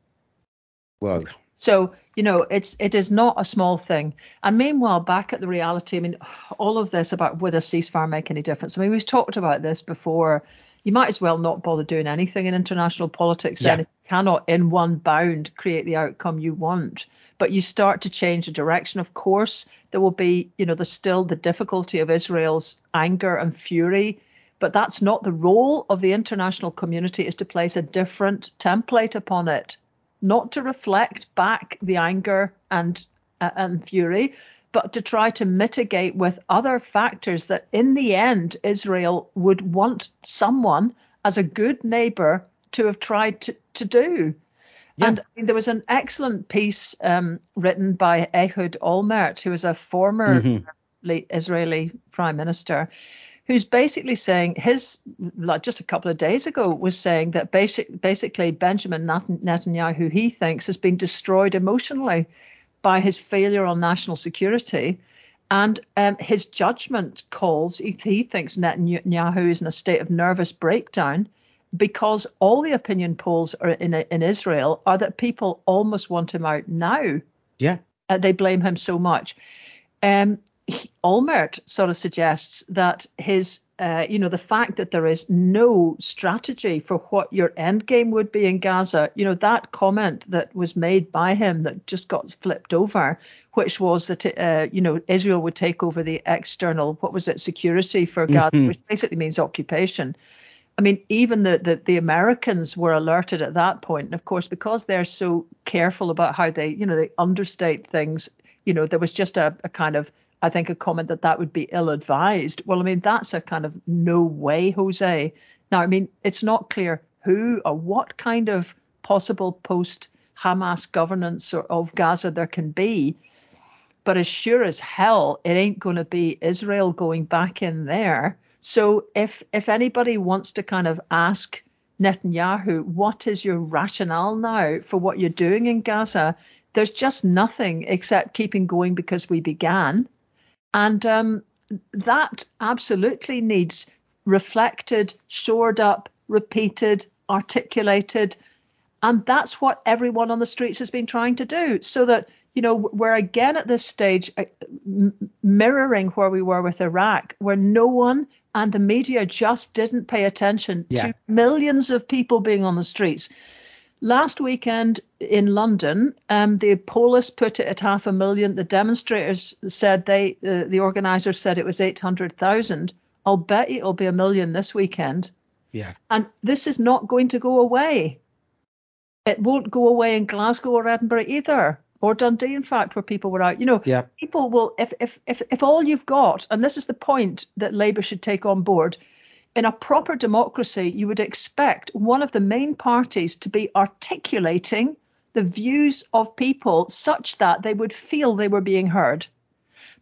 Well, so you know, it's it is not a small thing. And meanwhile, back at the reality, I mean, all of this about would a ceasefire make any difference? I mean, we've talked about this before you might as well not bother doing anything in international politics yeah. then if you cannot in one bound create the outcome you want. But you start to change the direction. Of course there will be you know there's still the difficulty of israel's anger and fury. But that's not the role of the international community is to place a different template upon it. Not to reflect back the anger and uh, and fury but to try to mitigate with other factors that in the end Israel would want someone as a good neighbor to have tried to, to do. Yeah. And there was an excellent piece um, written by Ehud Olmert, who is a former mm-hmm. Israeli prime minister, who's basically saying his, like just a couple of days ago, was saying that basic, basically Benjamin Netanyahu, who he thinks, has been destroyed emotionally by his failure on national security. And um, his judgment calls, he, he thinks Netanyahu is in a state of nervous breakdown because all the opinion polls are in, in Israel are that people almost want him out now. Yeah. Uh, they blame him so much. Um, Olmert sort of suggests that his uh, you know, the fact that there is no strategy for what your end game would be in Gaza, you know, that comment that was made by him that just got flipped over, which was that, uh, you know, Israel would take over the external, what was it, security for Gaza, mm-hmm. which basically means occupation. I mean, even the, the, the Americans were alerted at that point, and of course, because they're so careful about how they, you know, they understate things. You know, there was just a, a kind of I think a comment that that would be ill advised. Well, I mean, that's a kind of no way, Jose. Now, I mean, it's not clear who or what kind of possible post Hamas governance or, of Gaza there can be. But as sure as hell, it ain't going to be Israel going back in there. So if if anybody wants to kind of ask Netanyahu, what is your rationale now for what you're doing in Gaza? There's just nothing except keeping going because we began. And um, that absolutely needs reflected, shored up, repeated, articulated. And that's what everyone on the streets has been trying to do so that, you know, we're again at this stage uh, mirroring where we were with Iraq, where no one and the media just didn't pay attention yeah. to millions of people being on the streets. Last weekend in London, um, the polis put it at half a million. The demonstrators said they, uh, the organisers said it was 800,000. I'll bet it'll be a million this weekend. Yeah. And this is not going to go away. It won't go away in Glasgow or Edinburgh either, or Dundee, in fact, where people were out. You know, yeah. people will, if, if, if, if all you've got, and this is the point that Labour should take on board, in a proper democracy, you would expect one of the main parties to be articulating the views of people such that they would feel they were being heard.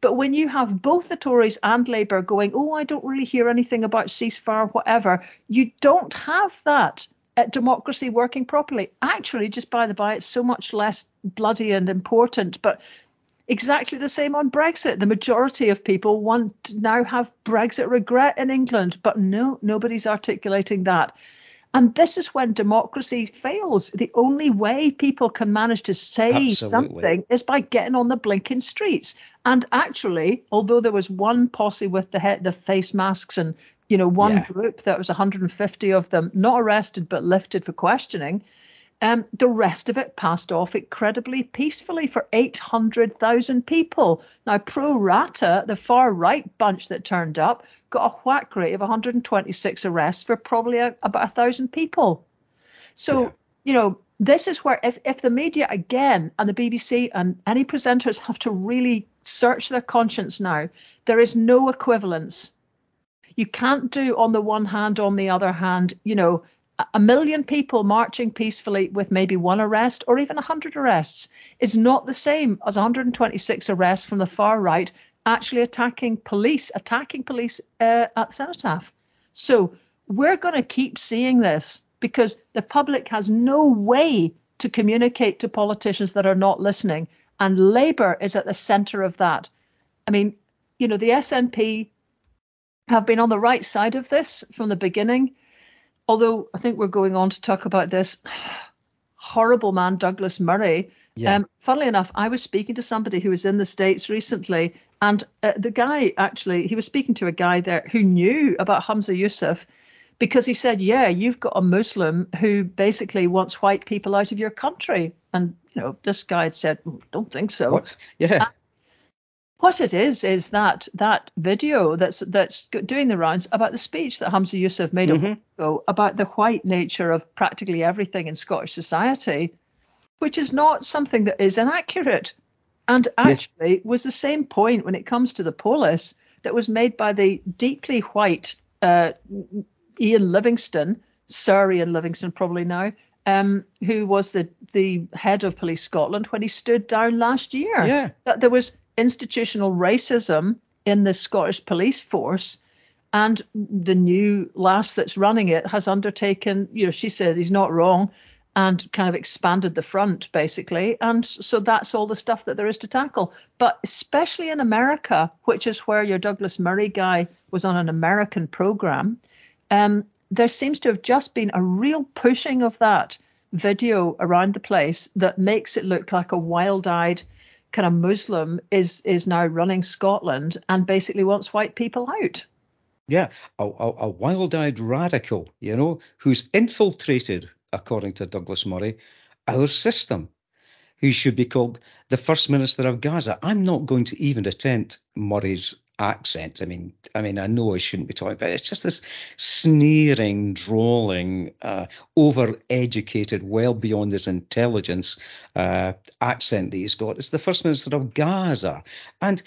But when you have both the Tories and Labour going, oh, I don't really hear anything about ceasefire, whatever, you don't have that at democracy working properly. Actually, just by the by, it's so much less bloody and important. But Exactly the same on Brexit. The majority of people want to now have Brexit regret in England, but no, nobody's articulating that. And this is when democracy fails. The only way people can manage to say Absolutely. something is by getting on the blinking streets. And actually, although there was one posse with the head, the face masks, and you know one yeah. group that was 150 of them not arrested but lifted for questioning, um, the rest of it passed off incredibly peacefully for 800,000 people. Now, pro rata, the far right bunch that turned up, got a whack rate of 126 arrests for probably a, about a thousand people. So, yeah. you know, this is where if, if the media again and the BBC and any presenters have to really search their conscience now, there is no equivalence. You can't do on the one hand, on the other hand, you know, a million people marching peacefully with maybe one arrest or even 100 arrests is not the same as 126 arrests from the far right actually attacking police, attacking police uh, at Cenotaph. So we're going to keep seeing this because the public has no way to communicate to politicians that are not listening. And Labour is at the centre of that. I mean, you know, the SNP have been on the right side of this from the beginning although I think we're going on to talk about this horrible man, Douglas Murray. Yeah. Um, funnily enough, I was speaking to somebody who was in the States recently, and uh, the guy actually, he was speaking to a guy there who knew about Humza Yousaf because he said, Yeah, you've got a Muslim who basically wants white people out of your country. And, you know, this guy had said, mm, Don't think so. What? Yeah. What it is is that that video that's that's doing the rounds about the speech that Humza Yousaf made mm-hmm. ago about the white nature of practically everything in Scottish society, which is not something that is inaccurate, and actually yeah. was the same point when it comes to the polis that was made by the deeply white uh, Iain Livingstone, Sir Iain Livingstone probably now, um, who was the the head of Police Scotland when he stood down last year. Yeah. That there was institutional racism in the Scottish police force. And the new lass that's running it has undertaken, you know, she said he's not wrong and kind of expanded the front basically. And so that's all the stuff that there is to tackle. But especially in America, which is where your Douglas Murray guy was on an American program, um, there seems to have just been a real pushing of that video around the place that makes it look like a wild eyed kind of Muslim is is now running Scotland and basically wants white people out. Yeah, a, a, a wild-eyed radical, you know, who's infiltrated, according to Douglas Murray, our system. He should be called the First Minister of Gaza? I'm not going to even attempt Murray's accent. I mean, I mean, I know I shouldn't be talking, but it's just this sneering, drawling, uh, over-educated, well beyond his intelligence uh, accent that he's got. It's the first minister of Gaza, and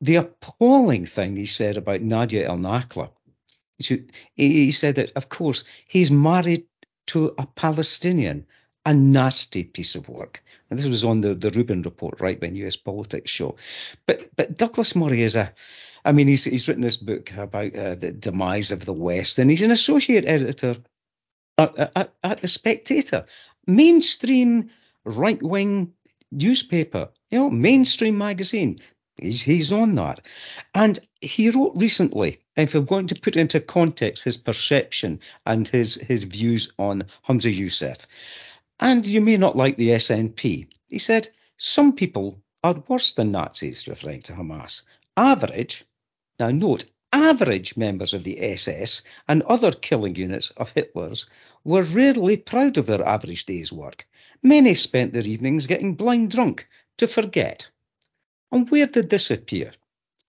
the appalling thing he said about Nadia El Nakla. He said that, of course, he's married to a Palestinian. A nasty piece of work. And this was on the, the Rubin report, right when US politics show. But but Douglas Murray is a I mean, he's he's written this book about uh, the demise of the West, and he's an associate editor at, at, at the Spectator, mainstream right wing newspaper, you know, mainstream magazine. He's, he's on that. And he wrote recently, if I'm going to put into context his perception and his, his views on Humza Yousaf, and you may not like the SNP, he said, some people are worse than Nazis, referring to Hamas. Average, now note, average members of the SS and other killing units of Hitler's were rarely proud of their average day's work. Many spent their evenings getting blind drunk to forget. And where did this appear?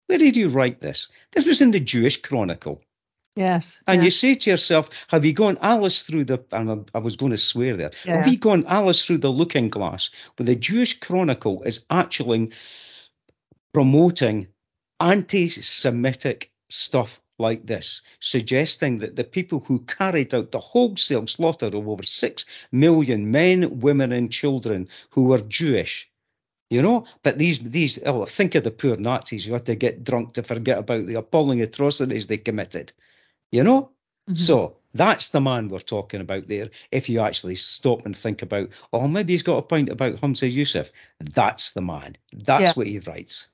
Where did you write this? This was in the Jewish Chronicle. Yes. And you say to yourself, have you gone Alice through the, and I was going to swear there, Yeah. have you gone Alice through the looking glass when the Jewish Chronicle is actually promoting anti Semitic stuff like this, suggesting that the people who carried out the wholesale slaughter of over six million men, women, and children who were Jewish. You know, but these these oh, think of the poor Nazis who had to get drunk to forget about the appalling atrocities they committed. You know, Mhm. so that's the man we're talking about there. If you actually stop and think about, oh, maybe he's got a point about Humza Yousaf. That's the man. That's Yeah. what he writes.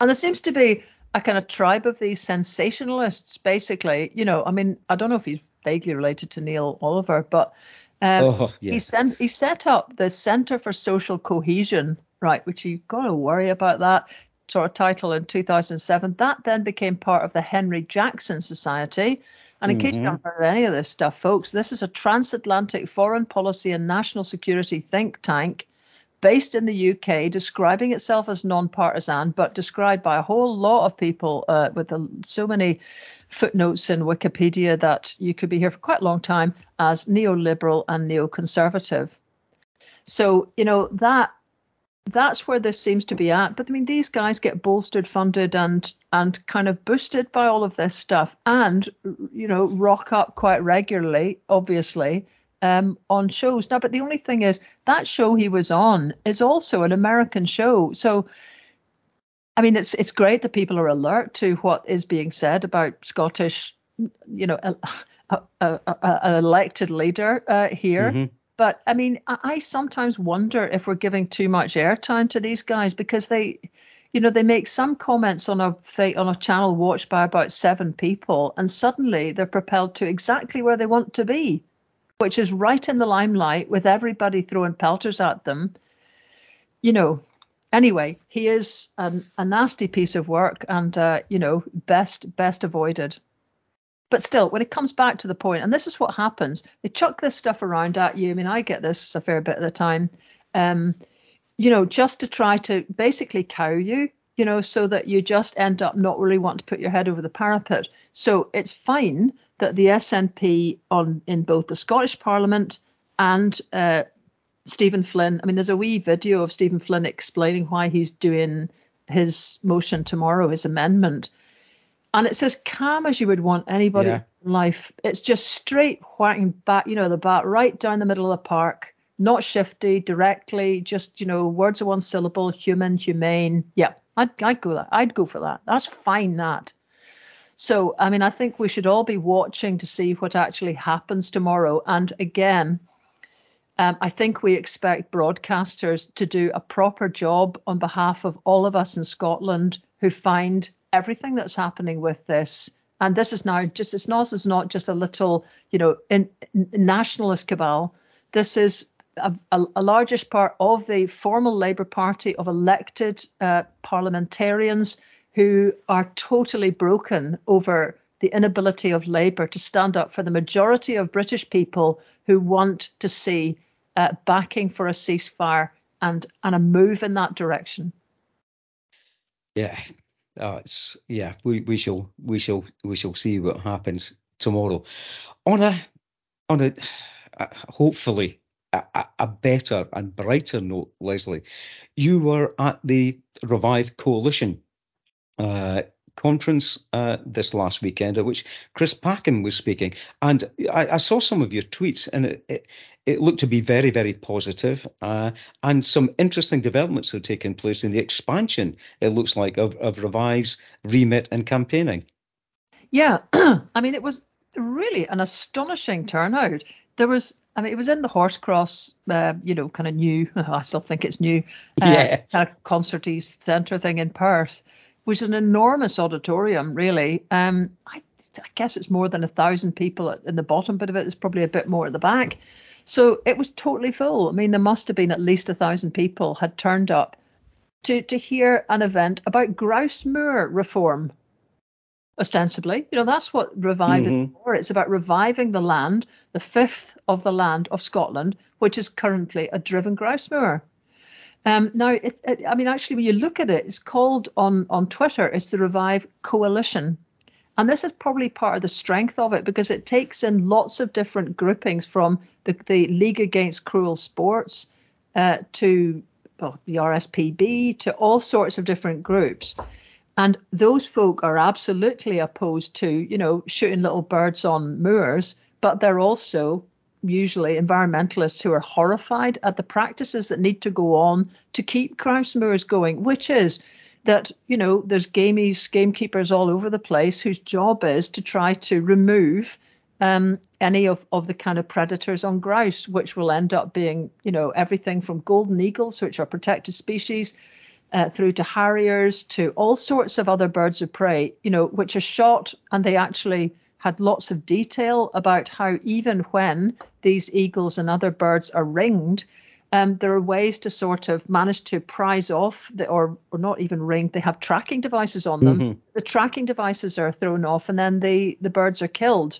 And there seems to be a kind of tribe of these sensationalists, basically. You know, I mean, I don't know if he's vaguely related to Neil Oliver, but um, oh, he, sent, he set up the Center for Social Cohesion, right, which you've got to worry about that sort of title in 2007. That then became part of the Henry Jackson Society. And in case you haven't heard any of this stuff, folks, this is a transatlantic foreign policy and national security think tank based in the UK, describing itself as non-partisan, but described by a whole lot of people uh, with a, so many footnotes in Wikipedia that you could be here for quite a long time as neoliberal and neoconservative. So you know that that's where this seems to be at. But I mean, these guys get bolstered, funded, and and kind of boosted by all of this stuff, and you know rock up quite regularly, obviously, um, on shows. Now, but the only thing is that show he was on is also an American show, so. I mean, it's it's great that people are alert to what is being said about Scottish, you know, an elected leader uh, here. Mhm. But I mean, I, sometimes wonder if we're giving too much airtime to these guys because they, you know, they make some comments on a on a channel watched by about seven people, and suddenly they're propelled to exactly where they want to be, which is right in the limelight with everybody throwing pelters at them. You know. Anyway, he is an, a nasty piece of work, and uh, you know, best best avoided. But still, when it comes back to the point, and this is what happens, they chuck this stuff around at you. I mean, I get this a fair bit of the time, um, you know, just to try to basically cow you, you know, so that you just end up not really wanting to put your head over the parapet. So it's fine that the SNP on in both the Scottish Parliament and uh, Stephen Flynn. I mean, there's a wee video of Stephen Flynn explaining why he's doing his motion tomorrow, his amendment. And it's as calm as you would want anybody Yeah. in life. It's just straight whacking back, you know, the bat right down the middle of the park, not shifty, directly, just, you know, words of one syllable, human, humane. Yeah, I'd, I'd go that. I'd go for that. That's fine, that. So, I mean, I think we should all be watching to see what actually happens tomorrow. And again, um, I think we expect broadcasters to do a proper job on behalf of all of us in Scotland who find everything that's happening with this. And this is now just it's not, is not just a little, you know, in nationalist cabal. This is a, a, a largest part of the formal Labour Party of elected uh, parliamentarians who are totally broken over the inability of Labour to stand up for the majority of British people who want to see uh, backing for a ceasefire and and a move in that direction. Yeah, uh, it's yeah. We we shall we shall we shall see what happens tomorrow. On a on a uh, hopefully a, a- a better and brighter note, Lesley, you were at the Revive Coalition uh, conference uh, this last weekend at which Chris Packham was speaking, and I, I saw some of your tweets, and it, it, it looked to be very, very positive, uh, and some interesting developments have taken place in the expansion. It looks like of, of Revive's remit and campaigning. Yeah, I mean, it was really an astonishing turnout. There was I mean, it was in the Horsecross, uh, you know, kind of new. I still think it's new. Uh, yeah. Kind of concerty centre thing in Perth, is an enormous auditorium, really. Um, I, I guess it's more than a thousand people in the bottom bit of it. There's probably a bit more at the back. So it was totally full. I mean, there must have been at least a thousand people had turned up to to hear an event about grouse moor reform ostensibly. You know, that's what revive mm-hmm. is for. It's about reviving the land, the fifth of the land of Scotland, which is currently a driven grouse moor. Um, now, it, it, I mean, actually, when you look at it, it's called on, on Twitter, it's the Revive Coalition. And this is probably part of the strength of it because it takes in lots of different groupings from the, the League Against Cruel Sports uh, to well, the RSPB to all sorts of different groups. And those folk are absolutely opposed to, you know, shooting little birds on moors, but they're also usually environmentalists who are horrified at the practices that need to go on to keep grouse moors going, which is that, you know, there's gamies, gamekeepers all over the place whose job is to try to remove um, any of, of the kind of predators on grouse, which will end up being, you know, everything from golden eagles, which are protected species, uh, through to harriers, to all sorts of other birds of prey, you know, which are shot and they actually had lots of detail about how even when these eagles and other birds are ringed, um, there are ways to sort of manage to prize off the, or or not even ringed. They have tracking devices on them. Mm-hmm. The tracking devices are thrown off, and then the the birds are killed.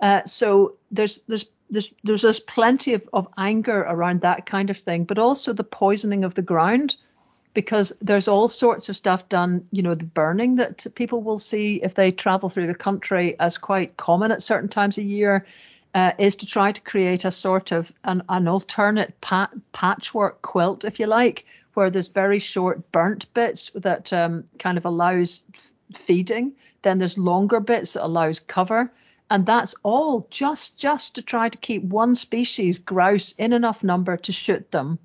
Uh, so there's there's there's there's there's plenty of, of anger around that kind of thing, but also the poisoning of the ground because there's all sorts of stuff done, you know, the burning that people will see if they travel through the country as quite common at certain times of year. Uh, is to try to create a sort of an, an alternate pat, patchwork quilt, if you like, where there's very short burnt bits that um, kind of allows feeding. Then there's longer bits that allows cover, and that's all just just to try to keep one species grouse in enough number to shoot them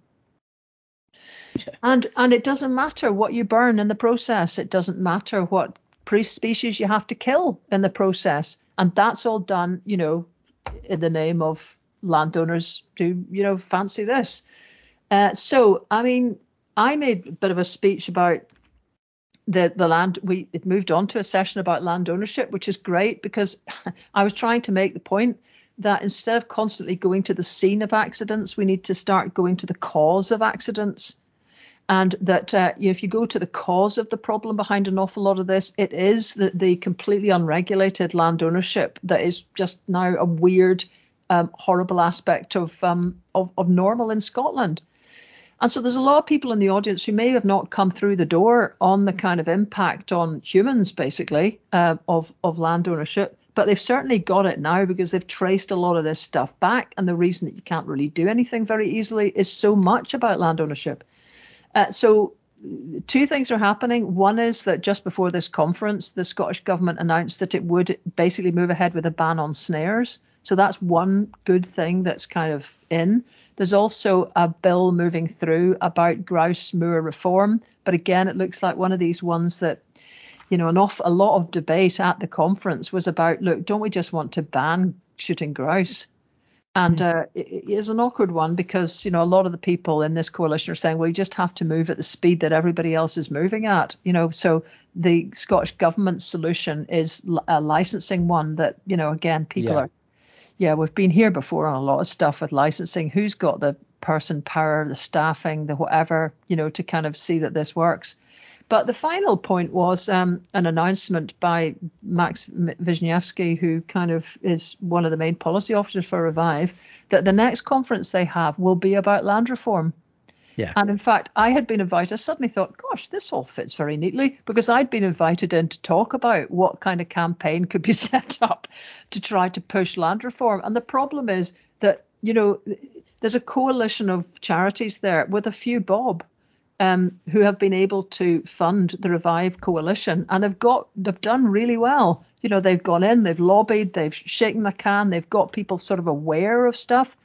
and and it doesn't matter what you burn in the process. It doesn't matter what pre-species you have to kill in the process, and that's all done, you know, in the name of landowners who you know fancy this. Uh, so I mean, I made a bit of a speech about the the land. We it moved on to a session about land ownership, which is great because I was trying to make the point that instead of constantly going to the scene of accidents, we need to start going to the cause of accidents and that uh, if you go to the cause of the problem behind an awful lot of this, it is the, the completely unregulated land ownership that is just now a weird, um, horrible aspect of, um, of, of normal in Scotland. And so there's a lot of people in the audience who may have not come through the door on the kind of impact on humans, basically, uh, of of land ownership. But they've certainly got it now because they've traced a lot of this stuff back. And the reason that you can't really do anything very easily is so much about land ownership. Uh, so two things are happening. One is that just before this conference, the Scottish government announced that it would basically move ahead with a ban on snares. So that's one good thing that's kind of in. There's also a bill moving through about grouse moor reform, but again, it looks like one of these ones that, you know, an off a lot of debate at the conference was about, look, don't we just want to ban shooting grouse? And uh, it is an awkward one because you know a lot of the people in this coalition are saying, well, you just have to move at the speed that everybody else is moving at. You know, so the Scottish government solution is a licensing one that you know again people yeah. are. Yeah, we've been here before on a lot of stuff with licensing. Who's got the person power, the staffing, the whatever, you know, to kind of see that this works. But the final point was um, an announcement by Max Wiszniewski, who kind of is one of the main policy officers for Revive, that the next conference they have will be about land reform. Yeah. And in fact, I had been invited. I suddenly thought, gosh, this all fits very neatly because I'd been invited in to talk about what kind of campaign could be set up to try to push land reform. And the problem is that, you know, there's a coalition of charities there with a few bob um, who have been able to fund the Revive Coalition and have got they've done really well. You know, they've gone in, they've lobbied, they've shaken the can, they've got people sort of aware of stuff.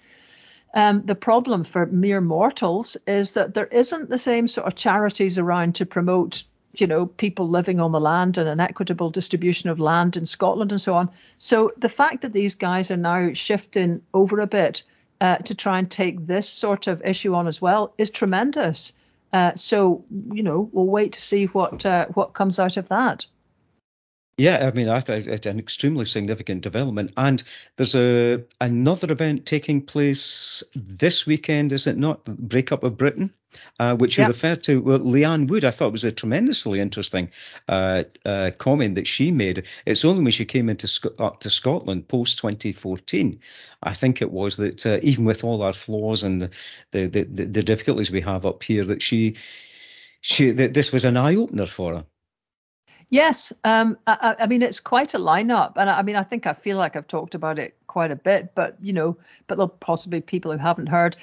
Um, the problem for mere mortals is that there isn't the same sort of charities around to promote, you know, people living on the land and an equitable distribution of land in Scotland and so on. So the fact that these guys are now shifting over a bit uh, to try and take this sort of issue on as well is tremendous. Uh, so you know we'll wait to see what uh, what comes out of that. Yeah, I mean, I think it's an extremely significant development, and there's a another event taking place this weekend, is it not? Breakup of Britain, uh, which you yep. referred to. Well, Leanne Wood, I thought was a tremendously interesting uh, uh, comment that she made. It's only when she came into up to Scotland post 2014, I think it was that uh, even with all our flaws and the, the the, the difficulties we have up here, that she she that this was an eye opener for her. Yes, um, I, I, mean it's quite a lineup, and I, I, mean I think I feel like I've talked about it quite a bit, but you know, but there'll possibly be people who haven't heard.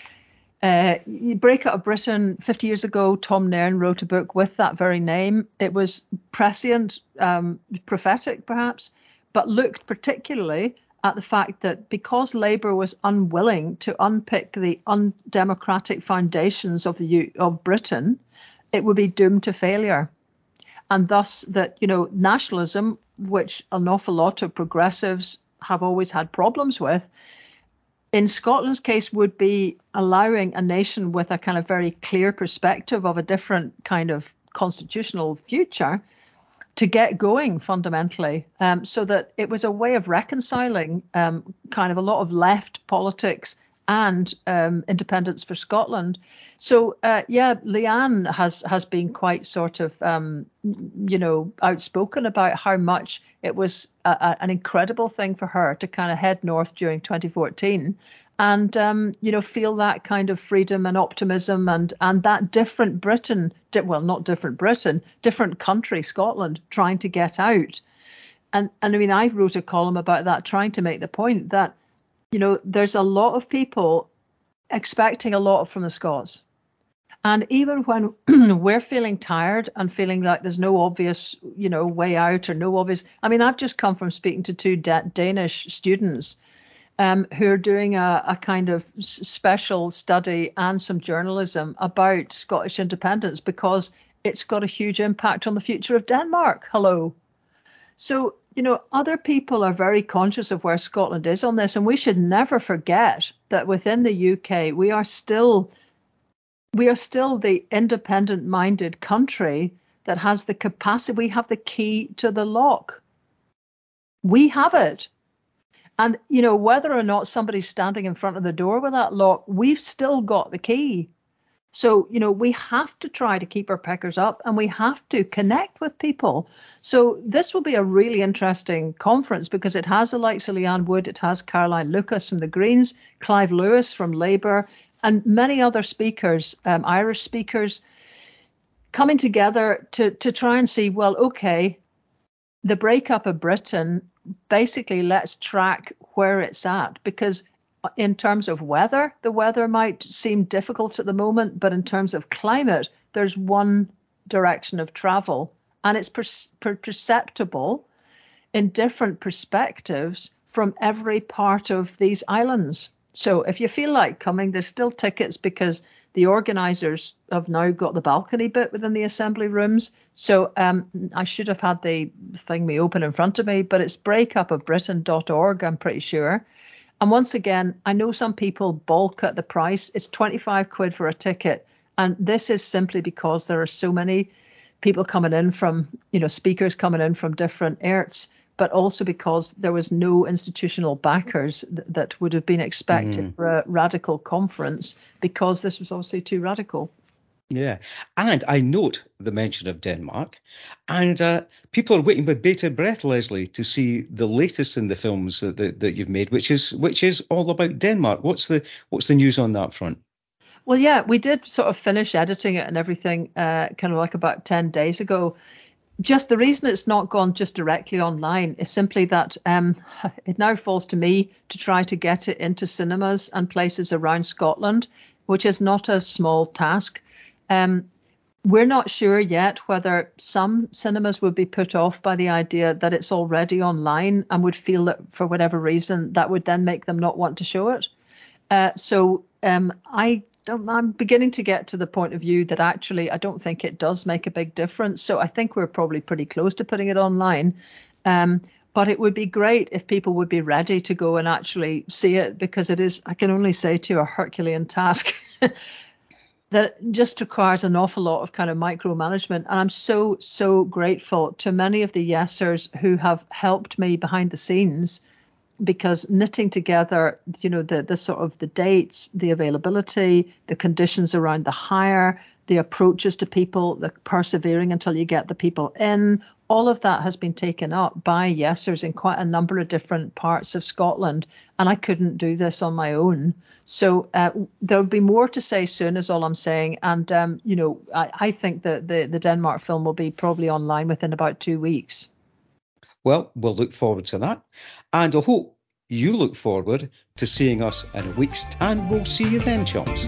Uh, Breakup of Britain 50 years ago, Tom Nairn wrote a book with that very name. It was prescient, um, prophetic perhaps, but looked particularly at the fact that because Labour was unwilling to unpick the undemocratic foundations of the of Britain, it would be doomed to failure and thus that you know nationalism, which an awful lot of progressives have always had problems with, in Scotland's case would be allowing a nation with a kind of very clear perspective of a different kind of constitutional future to get going fundamentally, um, so that it was a way of reconciling um, kind of a lot of left politics and um, independence for Scotland. So uh, yeah, Leanne has has been quite sort of um, you know outspoken about how much it was a, a, an incredible thing for her to kind of head north during 2014 and um, you know feel that kind of freedom and optimism and and that different Britain, well not different Britain, different country Scotland trying to get out. And and I mean I wrote a column about that trying to make the point that you know, there's a lot of people expecting a lot from the Scots. And even when we're feeling tired and feeling like there's no obvious, you know, way out or no obvious, I mean, I've just come from speaking to two da- Danish students um, who are doing a, a kind of special study and some journalism about Scottish independence because it's got a huge impact on the future of Denmark. Hello. So you know, other people are very conscious of where Scotland is on this, and we should never forget that within the UK we are still we are still the independent-minded country that has the capacity. We have the key to the lock. We have it. And you know, whether or not somebody's standing in front of the door with that lock, we've still got the key. So, you know, we have to try to keep our peckers up and we have to connect with people. So, this will be a really interesting conference because it has the likes of Leanne Wood, it has Caroline Lucas from the Greens, Clive Lewis from Labour, and many other speakers, um, Irish speakers, coming together to, to try and see, well, okay, the breakup of Britain, basically, let's track where it's at because in terms of weather, the weather might seem difficult at the moment, but in terms of climate, there's one direction of travel, and it's per- perceptible in different perspectives from every part of these islands. So if you feel like coming, there's still tickets because the organisers have now got the balcony bit within the assembly rooms. So um, I should have had the thing me open in front of me, but it's breakupofbritain.org, I'm pretty sure. And once again, I know some people balk at the price. It's 25 quid for a ticket. And this is simply because there are so many people coming in from, you know, speakers coming in from different airts, but also because there was no institutional backers th- that would have been expected mm. for a radical conference because this was obviously too radical. Yeah, and I note the mention of Denmark, and uh, people are waiting with bated breath, Lesley, to see the latest in the films that, that, that you've made, which is which is all about Denmark. What's the what's the news on that front? Well, yeah, we did sort of finish editing it and everything, uh, kind of like about ten days ago. Just the reason it's not gone just directly online is simply that um, it now falls to me to try to get it into cinemas and places around Scotland, which is not a small task. Um, we're not sure yet whether some cinemas would be put off by the idea that it's already online and would feel that for whatever reason that would then make them not want to show it. Uh, so um, I I'm beginning to get to the point of view that actually I don't think it does make a big difference. So I think we're probably pretty close to putting it online. Um, but it would be great if people would be ready to go and actually see it because it is, I can only say to a Herculean task that just requires an awful lot of kind of micromanagement. And I'm so, so grateful to many of the yesers who have helped me behind the scenes because knitting together, you know, the, the sort of the dates, the availability, the conditions around the hire, the approaches to people, the persevering until you get the people in, all of that has been taken up by yesers in quite a number of different parts of Scotland, and I couldn't do this on my own. So uh, there'll be more to say soon, is all I'm saying. And um, you know, I, I think that the the Denmark film will be probably online within about two weeks. Well, we'll look forward to that, and I hope you look forward to seeing us in a week's time. We'll see you then, chums.